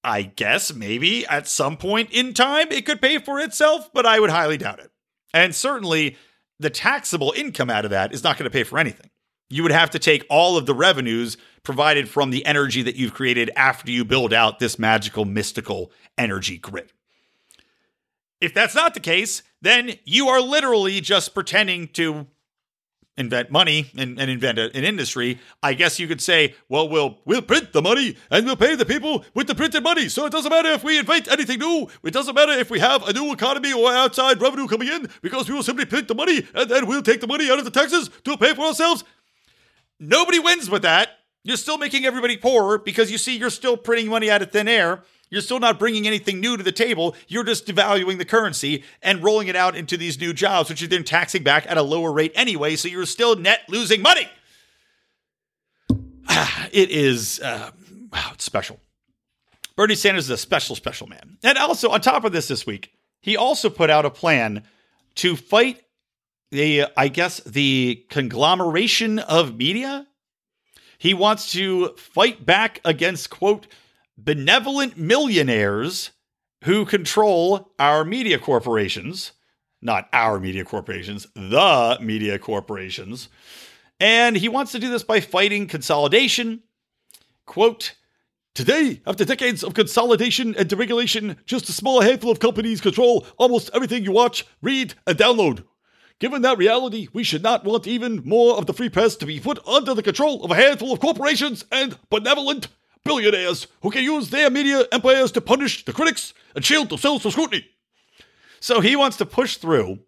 [SPEAKER 1] I guess maybe at some point in time it could pay for itself, but I would highly doubt it. And certainly the taxable income out of that is not going to pay for anything. You would have to take all of the revenues provided from the energy that you've created after you build out this magical, mystical energy grid. If that's not the case, then you are literally just pretending to invent money and, and invent a, an industry, I guess you could say, well, we'll we'll print the money and we'll pay the people with the printed money. So it doesn't matter if we invent anything new. It doesn't matter if we have a new economy or outside revenue coming in because we will simply print the money and then we'll take the money out of the taxes to pay for ourselves. Nobody wins with that. You're still making everybody poorer because you see you're still printing money out of thin air. You're still not bringing anything new to the table. You're just devaluing the currency and rolling it out into these new jobs, which you're then taxing back at a lower rate anyway. So you're still net losing money. [SIGHS] It is, uh, wow, it's special. Bernie Sanders is a special, special man. And also, on top of this, this week, he also put out a plan to fight the, I guess, the conglomeration of media. He wants to fight back against, quote, benevolent millionaires who control our media corporations, not our media corporations, the media corporations. And he wants to do this by fighting consolidation. Quote, Today, after decades of consolidation and deregulation, just a small handful of companies control almost everything you watch, read, and download. Given that reality, we should not want even more of the free press to be put under the control of a handful of corporations and benevolent billionaires who can use their media empires to punish the critics and shield themselves from scrutiny. So he wants to push through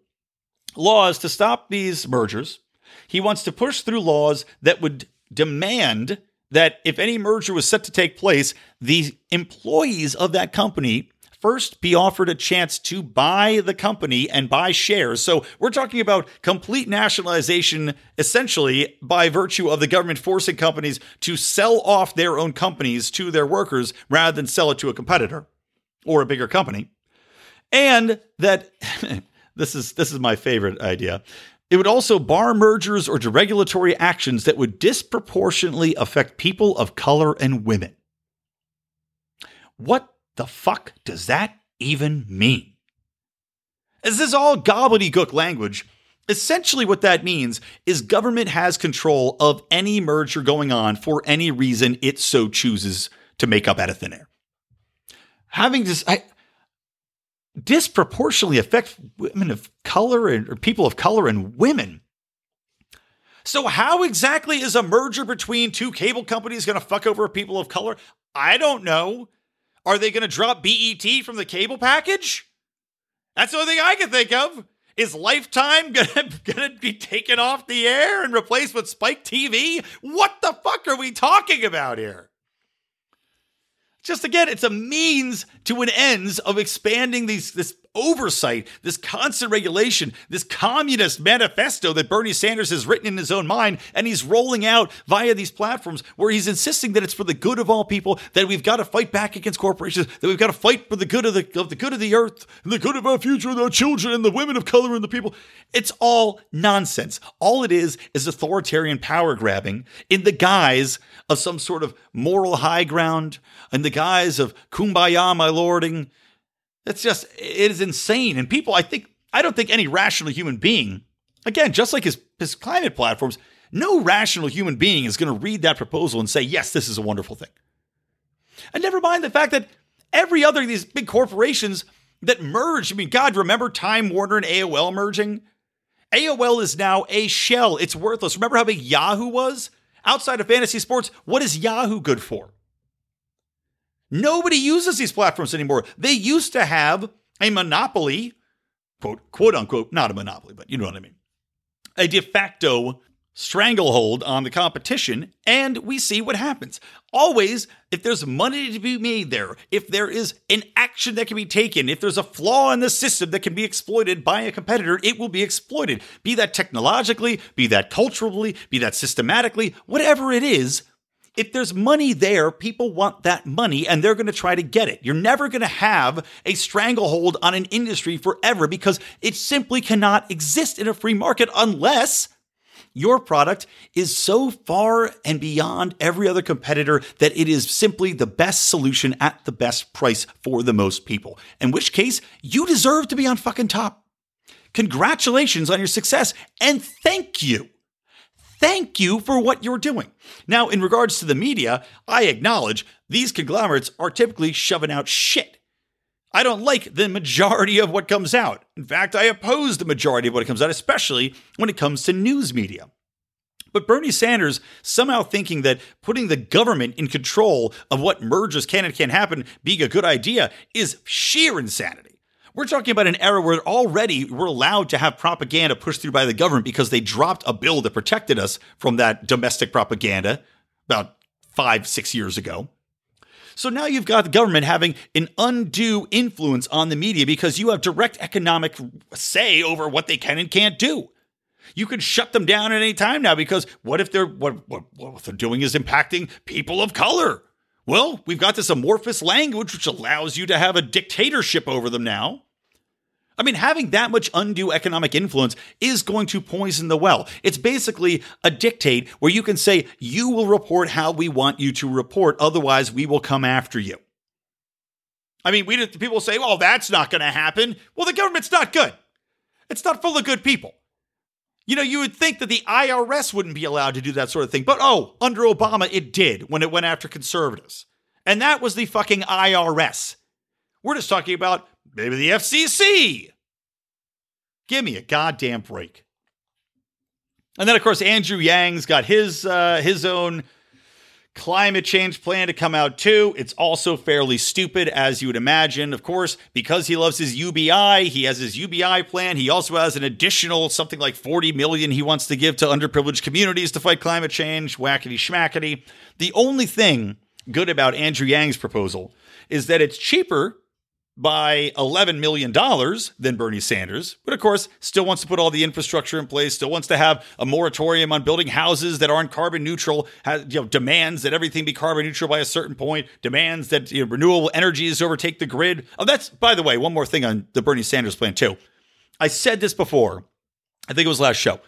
[SPEAKER 1] laws to stop these mergers. He wants to push through laws that would demand that if any merger was set to take place, the employees of that company first be offered a chance to buy the company and buy shares. So we're talking about complete nationalization, essentially by virtue of the government forcing companies to sell off their own companies to their workers rather than sell it to a competitor or a bigger company. And that [LAUGHS] this is this is my favorite idea. It would also bar mergers or deregulatory actions that would disproportionately affect people of color and women. What the fuck does that even mean? As this all gobbledygook language, essentially what that means is government has control of any merger going on for any reason it so chooses to make up out of thin air. Having this, I, disproportionately affect women of color and or people of color and women. So, how exactly is a merger between two cable companies going to fuck over people of color? I don't know. Are they going to drop BET from the cable package? That's the only thing I can think of. Is Lifetime [LAUGHS] gonna, gonna be taken off the air and replaced with Spike TV? What the fuck are we talking about here? Just again, it's a means to an ends of expanding these this oversight, this constant regulation, this communist manifesto that Bernie Sanders has written in his own mind, and he's rolling out via these platforms where he's insisting that it's for the good of all people, that we've got to fight back against corporations, that we've got to fight for the good of the of the good of the earth, and the good of our future, and our children, and the women of color, and the people. It's all nonsense. All it is is authoritarian power grabbing in the guise of some sort of moral high ground, in the guise of kumbaya, my lording it's just, it is insane. And people, I think, I don't think any rational human being, again, just like his, his climate platforms, no rational human being is going to read that proposal and say, yes, this is a wonderful thing. And never mind the fact that every other of these big corporations that merged, I mean, God, remember Time Warner and AOL merging? AOL is now a shell. It's worthless. Remember how big Yahoo was? Outside of fantasy sports, what is Yahoo good for? Nobody uses these platforms anymore. They used to have a monopoly, quote, quote unquote, not a monopoly, but you know what I mean. A de facto stranglehold on the competition, and we see what happens. Always, if there's money to be made there, if there is an action that can be taken, if there's a flaw in the system that can be exploited by a competitor, it will be exploited. Be that technologically, be that culturally, be that systematically, whatever it is, if there's money there, people want that money and they're going to try to get it. You're never going to have a stranglehold on an industry forever because it simply cannot exist in a free market unless your product is so far and beyond every other competitor that it is simply the best solution at the best price for the most people. In which case, you deserve to be on fucking top. Congratulations on your success and thank you thank you for what you're doing. Now, in regards to the media, I acknowledge these conglomerates are typically shoving out shit. I don't like the majority of what comes out. In fact, I oppose the majority of what comes out, especially when it comes to news media. But Bernie Sanders somehow thinking that putting the government in control of what mergers can and can't happen being a good idea is sheer insanity. We're talking about an era where already we're allowed to have propaganda pushed through by the government because they dropped a bill that protected us from that domestic propaganda about five, six years ago. So now you've got the government having an undue influence on the media because you have direct economic say over what they can and can't do. You can shut them down at any time now because what if they're what, what, what they're doing is impacting people of color? Well, we've got this amorphous language which allows you to have a dictatorship over them now. I mean, having that much undue economic influence is going to poison the well. It's basically a dictate where you can say, you will report how we want you to report, otherwise, we will come after you. I mean, we people say, well, that's not going to happen. Well, the government's not good. It's not full of good people. You know, you would think that the IRS wouldn't be allowed to do that sort of thing, but oh, under Obama, it did when it went after conservatives. And that was the fucking IRS. We're just talking about Maybe the FCC. Give me a goddamn break. And then, of course, Andrew Yang's got his uh, his own climate change plan to come out too. It's also fairly stupid, as you would imagine. Of course, because he loves his UBI, he has his UBI plan. He also has an additional something like 40 million he wants to give to underprivileged communities to fight climate change. Whackety schmackety. The only thing good about Andrew Yang's proposal is that it's cheaper by $11 million than Bernie Sanders, but of course, still wants to put all the infrastructure in place, still wants to have a moratorium on building houses that aren't carbon neutral, has, you know, demands that everything be carbon neutral by a certain point, demands that you know, renewable energies overtake the grid. Oh, that's, by the way, one more thing on the Bernie Sanders plan, too. I said this before, I think it was last show.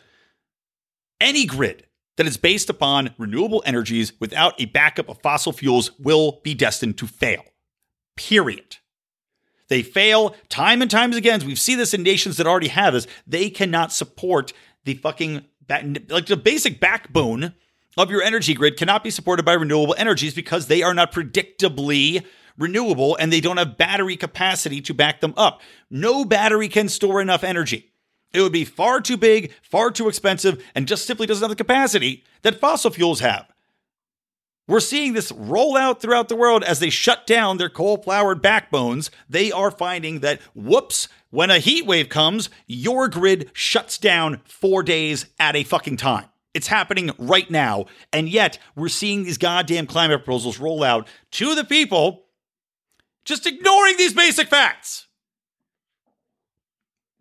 [SPEAKER 1] Any grid that is based upon renewable energies without a backup of fossil fuels will be destined to fail. Period. They fail time and times again. We've seen this in nations that already have this. They cannot support the fucking like the basic backbone of your energy grid cannot be supported by renewable energies because they are not predictably renewable and they don't have battery capacity to back them up. No battery can store enough energy. It would be far too big, far too expensive, and just simply doesn't have the capacity that fossil fuels have. We're seeing this roll out throughout the world as they shut down their coal powered backbones. They are finding that, whoops, when a heat wave comes, your grid shuts down four days at a fucking time. It's happening right now. And yet, we're seeing these goddamn climate proposals roll out to the people, just ignoring these basic facts.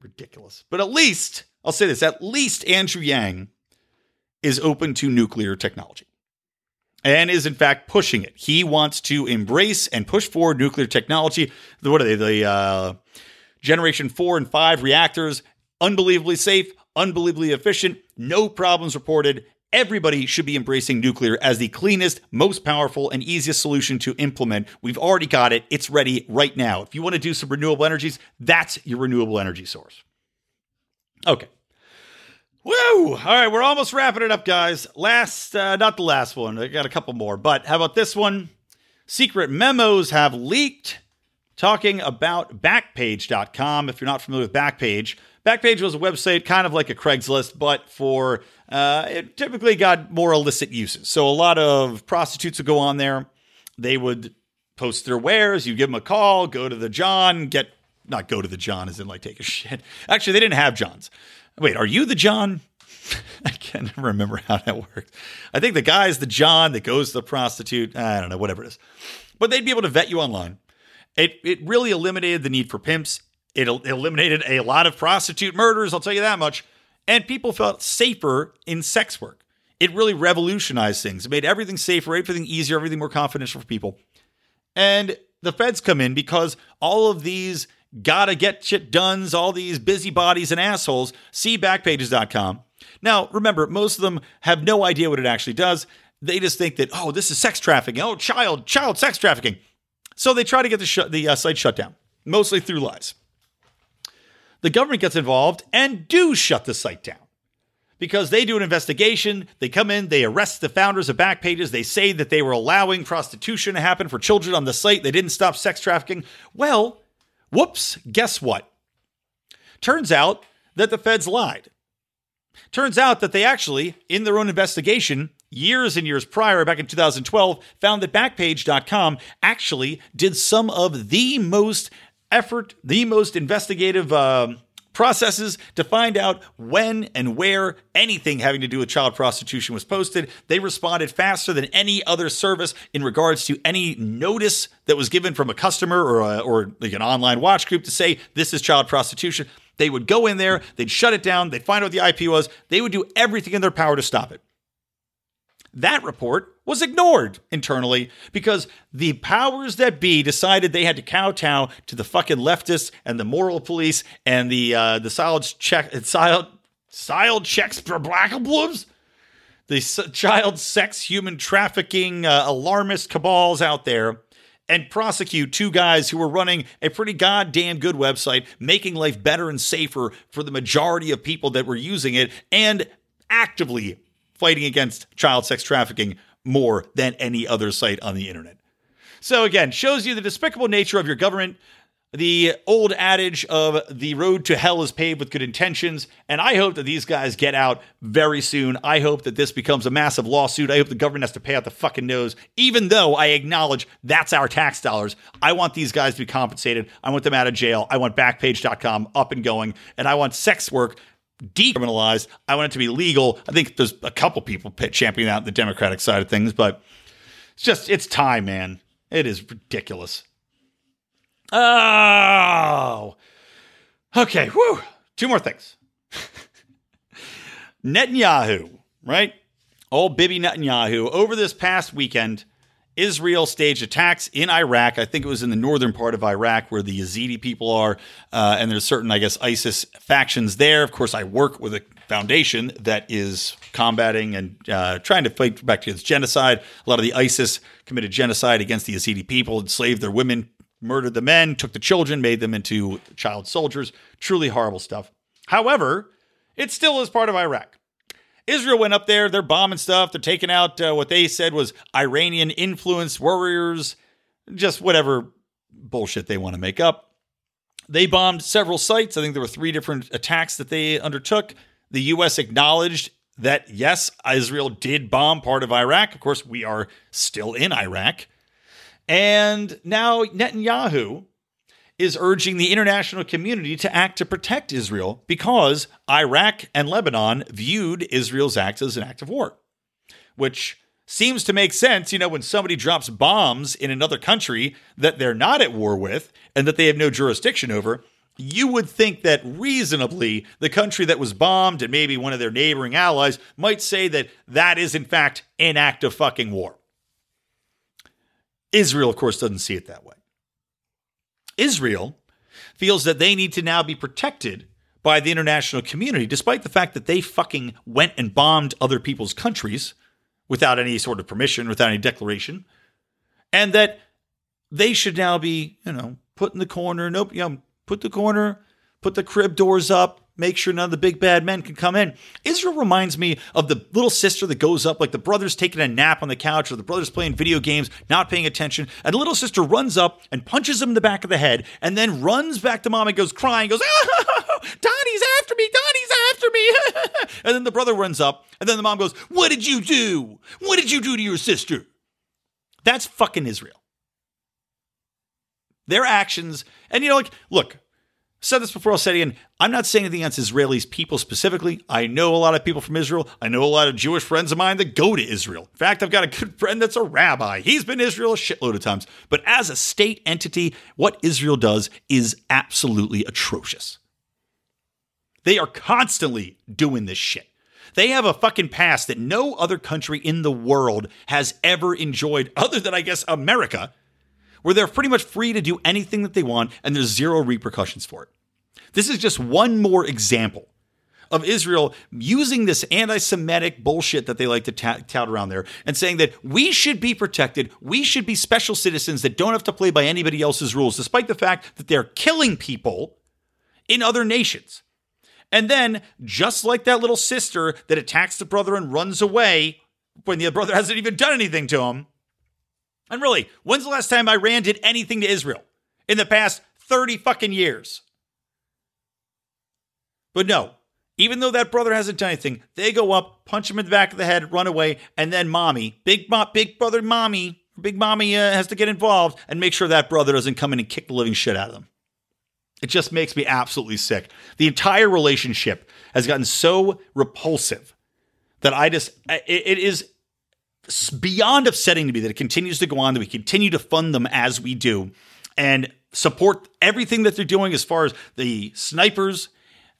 [SPEAKER 1] Ridiculous. But at least, I'll say this at least Andrew Yang is open to nuclear technology and is in fact pushing it. He wants to embrace and push forward nuclear technology. What are they? The uh, generation four and five reactors, unbelievably safe, unbelievably efficient, no problems reported. Everybody should be embracing nuclear as the cleanest, most powerful, and easiest solution to implement. We've already got it. It's ready right now. If you want to do some renewable energies, that's your renewable energy source. Okay. Woo! All right, we're almost wrapping it up, guys. Last, uh, not the last one. I got a couple more, but how about this one? Secret memos have leaked talking about Backpage.com. If you're not familiar with Backpage, Backpage was a website kind of like a Craigslist, but for uh, it typically got more illicit uses. So a lot of prostitutes would go on there. They would post their wares. You give them a call, go to the John, get not go to the John as in like take a [LAUGHS] shit. Actually, they didn't have Johns. Wait, are you the John? [LAUGHS] I can't [LAUGHS] remember how that worked. I think the guy's the John that goes to the prostitute. I don't know, whatever it is. But they'd be able to vet you online. It, it really eliminated the need for pimps. It eliminated a lot of prostitute murders, I'll tell you that much. And people felt safer in sex work. It really revolutionized things. It made everything safer, everything easier, everything more confidential for people. And the feds come in because all of these gotta get shit done, all these busybodies and assholes, see backpages.com. Now, remember, most of them have no idea what it actually does. They just think that, oh, this is sex trafficking. Oh, child, child sex trafficking. So they try to get the, sh- the uh, site shut down, mostly through lies. The government gets involved and do shut the site down because they do an investigation. They come in, they arrest the founders of Backpages. They say that they were allowing prostitution to happen for children on the site. They didn't stop sex trafficking. Well, Whoops, guess what? Turns out that the feds lied. Turns out that they actually, in their own investigation, years and years prior, back in 2012, found that Backpage.com actually did some of the most effort, the most investigative uh, processes to find out when and where anything having to do with child prostitution was posted. They responded faster than any other service in regards to any notice that was given from a customer or, a, or like an online watch group to say this is child prostitution. They would go in there, they'd shut it down, they'd find out what the IP was, they would do everything in their power to stop it. That report was ignored internally because the powers that be decided they had to kowtow to the fucking leftists and the moral police and the uh, the solid check solid solid checks for black blooms, the child sex human trafficking uh, alarmist cabals out there and prosecute two guys who were running a pretty goddamn good website, making life better and safer for the majority of people that were using it, and actively fighting against child sex trafficking more than any other site on the internet. So again, shows you the despicable nature of your government. the old adage of the road to hell is paved with good intentions. And I hope that these guys get out very soon. I hope that this becomes a massive lawsuit. I hope the government has to pay out the fucking nose, even though I acknowledge that's our tax dollars. I want these guys to be compensated. I want them out of jail. I want Backpage.com up and going. And I want sex work decriminalized. I want it to be legal. I think there's a couple people championing out the Democratic side of things, but it's just, it's time, man. It is ridiculous. Oh. Okay, whew. Two more things. [LAUGHS] Netanyahu, right? Old Bibi Netanyahu. Over this past weekend, Israel staged attacks in Iraq. I think it was in the northern part of Iraq where the Yazidi people are. Uh, and there's certain, I guess, ISIS factions there. Of course, I work with a foundation that is combating and uh, trying to fight back against genocide. A lot of the ISIS committed genocide against the Yazidi people, enslaved their women, murdered the men, took the children, made them into child soldiers. Truly horrible stuff. However, it still is part of Iraq. Israel went up there, they're bombing stuff, they're taking out uh, what they said was Iranian influenced warriors, just whatever bullshit they want to make up. They bombed several sites. I think there were three different attacks that they undertook. The U.S. acknowledged that, yes, Israel did bomb part of Iraq. Of course, we are still in Iraq. And now Netanyahu is urging the international community to act to protect Israel because Iraq and Lebanon viewed Israel's act as an act of war, which seems to make sense. You know, when somebody drops bombs in another country that they're not at war with and that they have no jurisdiction over, you would think that reasonably the country that was bombed and maybe one of their neighboring allies might say that that is in fact an act of fucking war. Israel, of course, doesn't see it that way. Israel feels that they need to now be protected by the international community, despite the fact that they fucking went and bombed other people's countries without any sort of permission, without any declaration, and that they should now be, you know, put in the corner. Nope, you know, put the corner, put the crib doors up, make sure none of the big bad men can come in. Israel reminds me of the little sister that goes up, like the brother's taking a nap on the couch or the brother's playing video games, not paying attention. And the little sister runs up and punches him in the back of the head and then runs back to mom and goes crying, goes, oh, [LAUGHS] Donnie's after me, Donnie's after me. [LAUGHS] and then the brother runs up and then the mom goes, What did you do? What did you do to your sister? That's fucking Israel. Their actions, and you know, like, look, said this before, I'll say it again. I'm not saying anything against Israelis people specifically. I know a lot of people from Israel. I know a lot of Jewish friends of mine that go to Israel. In fact, I've got a good friend that's a rabbi. He's been Israel a shitload of times. But as a state entity, what Israel does is absolutely atrocious. They are constantly doing this shit. They have a fucking past that no other country in the world has ever enjoyed, other than, I guess, America where they're pretty much free to do anything that they want and there's zero repercussions for it. This is just one more example of Israel using this anti Semitic bullshit that they like to tout around there and saying that we should be protected. We should be special citizens that don't have to play by anybody else's rules, despite the fact that they're killing people in other nations. And then, just like that little sister that attacks the brother and runs away when the brother hasn't even done anything to him, and really, when's the last time Iran did anything to Israel? In the past 30 fucking years. But no, even though that brother hasn't done anything, they go up, punch him in the back of the head, run away, and then mommy, big mo- big brother mommy, big mommy uh, has to get involved and make sure that brother doesn't come in and kick the living shit out of them. It just makes me absolutely sick. The entire relationship has gotten so repulsive that I just, it, it is beyond upsetting to me that it continues to go on, that we continue to fund them as we do and support everything that they're doing as far as the snipers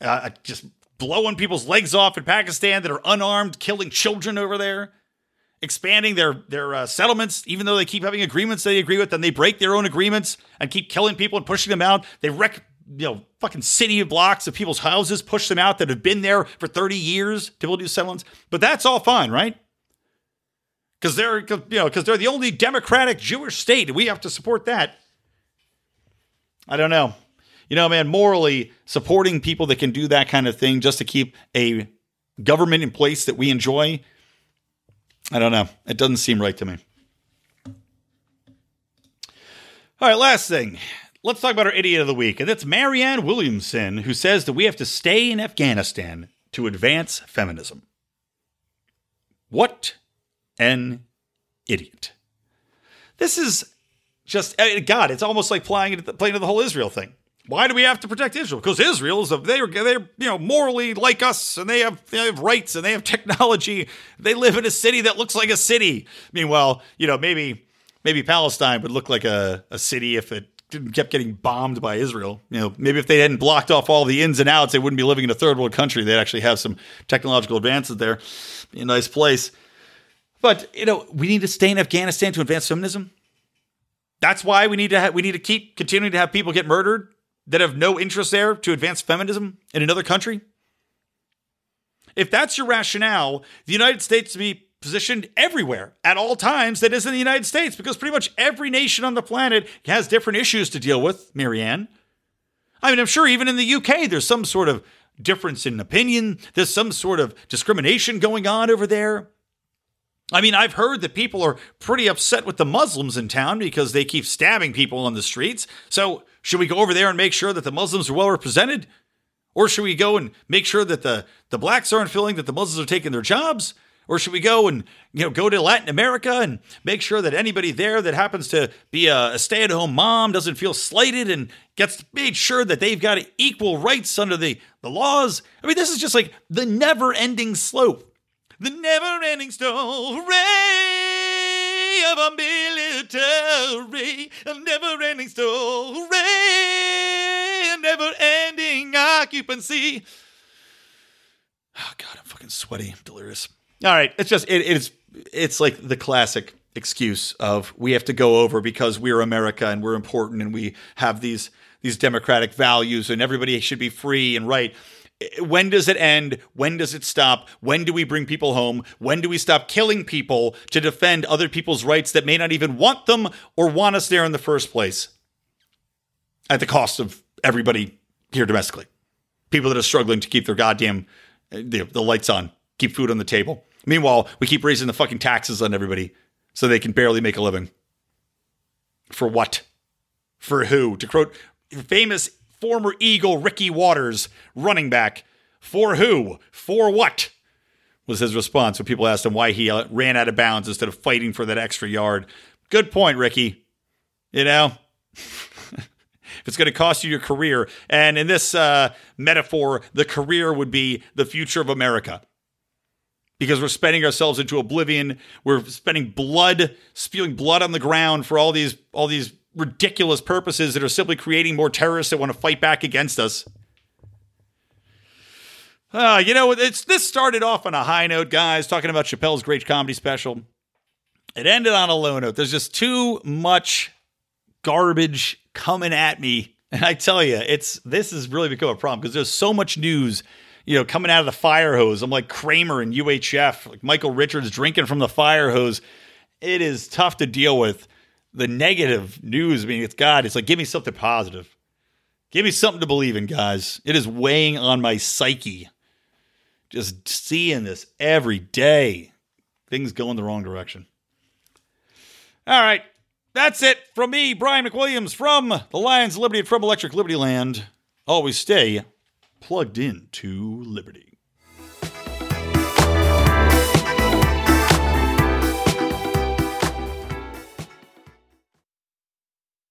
[SPEAKER 1] uh, just blowing people's legs off in Pakistan that are unarmed, killing children over there, expanding their their uh, settlements, even though they keep having agreements they agree with, then they break their own agreements and keep killing people and pushing them out. They wreck you know fucking city blocks of people's houses, push them out that have been there for 30 years to build these settlements. But that's all fine, right? Because they're you know because they're the only democratic Jewish state. We have to support that. I don't know. You know, man, morally supporting people that can do that kind of thing just to keep a government in place that we enjoy. I don't know. It doesn't seem right to me. All right, last thing. let's talk about our idiot of the week. And that's Marianne Williamson, who says that we have to stay in Afghanistan to advance feminism. What an idiot. This is just, uh, God, it's almost like playing, into the, playing into the whole Israel thing. Why do we have to protect Israel? Because Israel is a, they're they're you know morally like us, and they have they have rights and they have [LAUGHS] technology. They live in a city that looks like a city. Meanwhile, you know maybe maybe Palestine would look like a, a city if it kept getting bombed by Israel. You know, maybe if they hadn't blocked off all the ins and outs, they wouldn't be living in a third world country. They'd actually have some technological advances there. Be a nice place. But you know, we need to stay in Afghanistan to advance feminism. That's why we need to have, we need to keep continuing to have people get murdered that have no interest there to advance feminism in another country? If that's your rationale, the United States to be positioned everywhere at all times that isn't the United States because pretty much every nation on the planet has different issues to deal with, Marianne. I mean, I'm sure even in the UK, there's some sort of difference in opinion, there's some sort of discrimination going on over there. I mean, I've heard that people are pretty upset with the Muslims in town because they keep stabbing people on the streets. So, should we go over there and make sure that the Muslims are well represented? Or should we go and make sure that the, the blacks aren't feeling that the Muslims are taking their jobs? Or should we go and you know go to Latin America and make sure that anybody there that happens to be a, a stay-at-home mom doesn't feel slighted and gets made sure that they've got equal rights under the, the laws? I mean, this is just like the never-ending slope the never ending story of a military, a never ending story, a never ending occupancy. Oh, God, I'm fucking sweaty, I'm delirious. All right, it's just, it, it's, it's like the classic excuse of we have to go over because we're America and we're important and we have these these democratic values and everybody should be free and right Eh, when does it end? When does it stop? When do we bring people home? When do we stop killing people to defend other people's rights that may not even want them or want us there in the first place? At the cost of everybody here domestically. People that are struggling to keep their goddamn eh, the, the lights on, keep food on the table. Meanwhile, we keep raising the fucking taxes on everybody so they can barely make a living. For what? For who? To quote famous former Eagle Ricky Watters, running back. For who? For what? Was his response when people asked him why he ran out of bounds instead of fighting for that extra yard. Good point, Ricky. You know, [LAUGHS] if it's going to cost you your career, and in this uh, metaphor, the career would be the future of America. Because we're spending ourselves into oblivion, we're spending blood, spewing blood on the ground for all these all these ridiculous purposes that are simply creating more terrorists that want to fight back against us. Uh, you know, it's this started off on a high note, guys, talking about Chappelle's great comedy special. It ended on a low note. There's just too much garbage coming at me. And I tell you, it's this has really become a problem because there's so much news, you know, coming out of the fire hose. I'm like Kramer and UHF, like Michael Richards drinking from the fire hose. It is tough to deal with the negative news. I mean, it's God. It's like give me something positive. Give me something to believe in, guys. It is weighing on my psyche. Just seeing this every day. Things going the wrong direction. All right. That's it from me, Brian McWilliams, from the Lions of Liberty from Electric Liberty Land. Always stay plugged in to Liberty.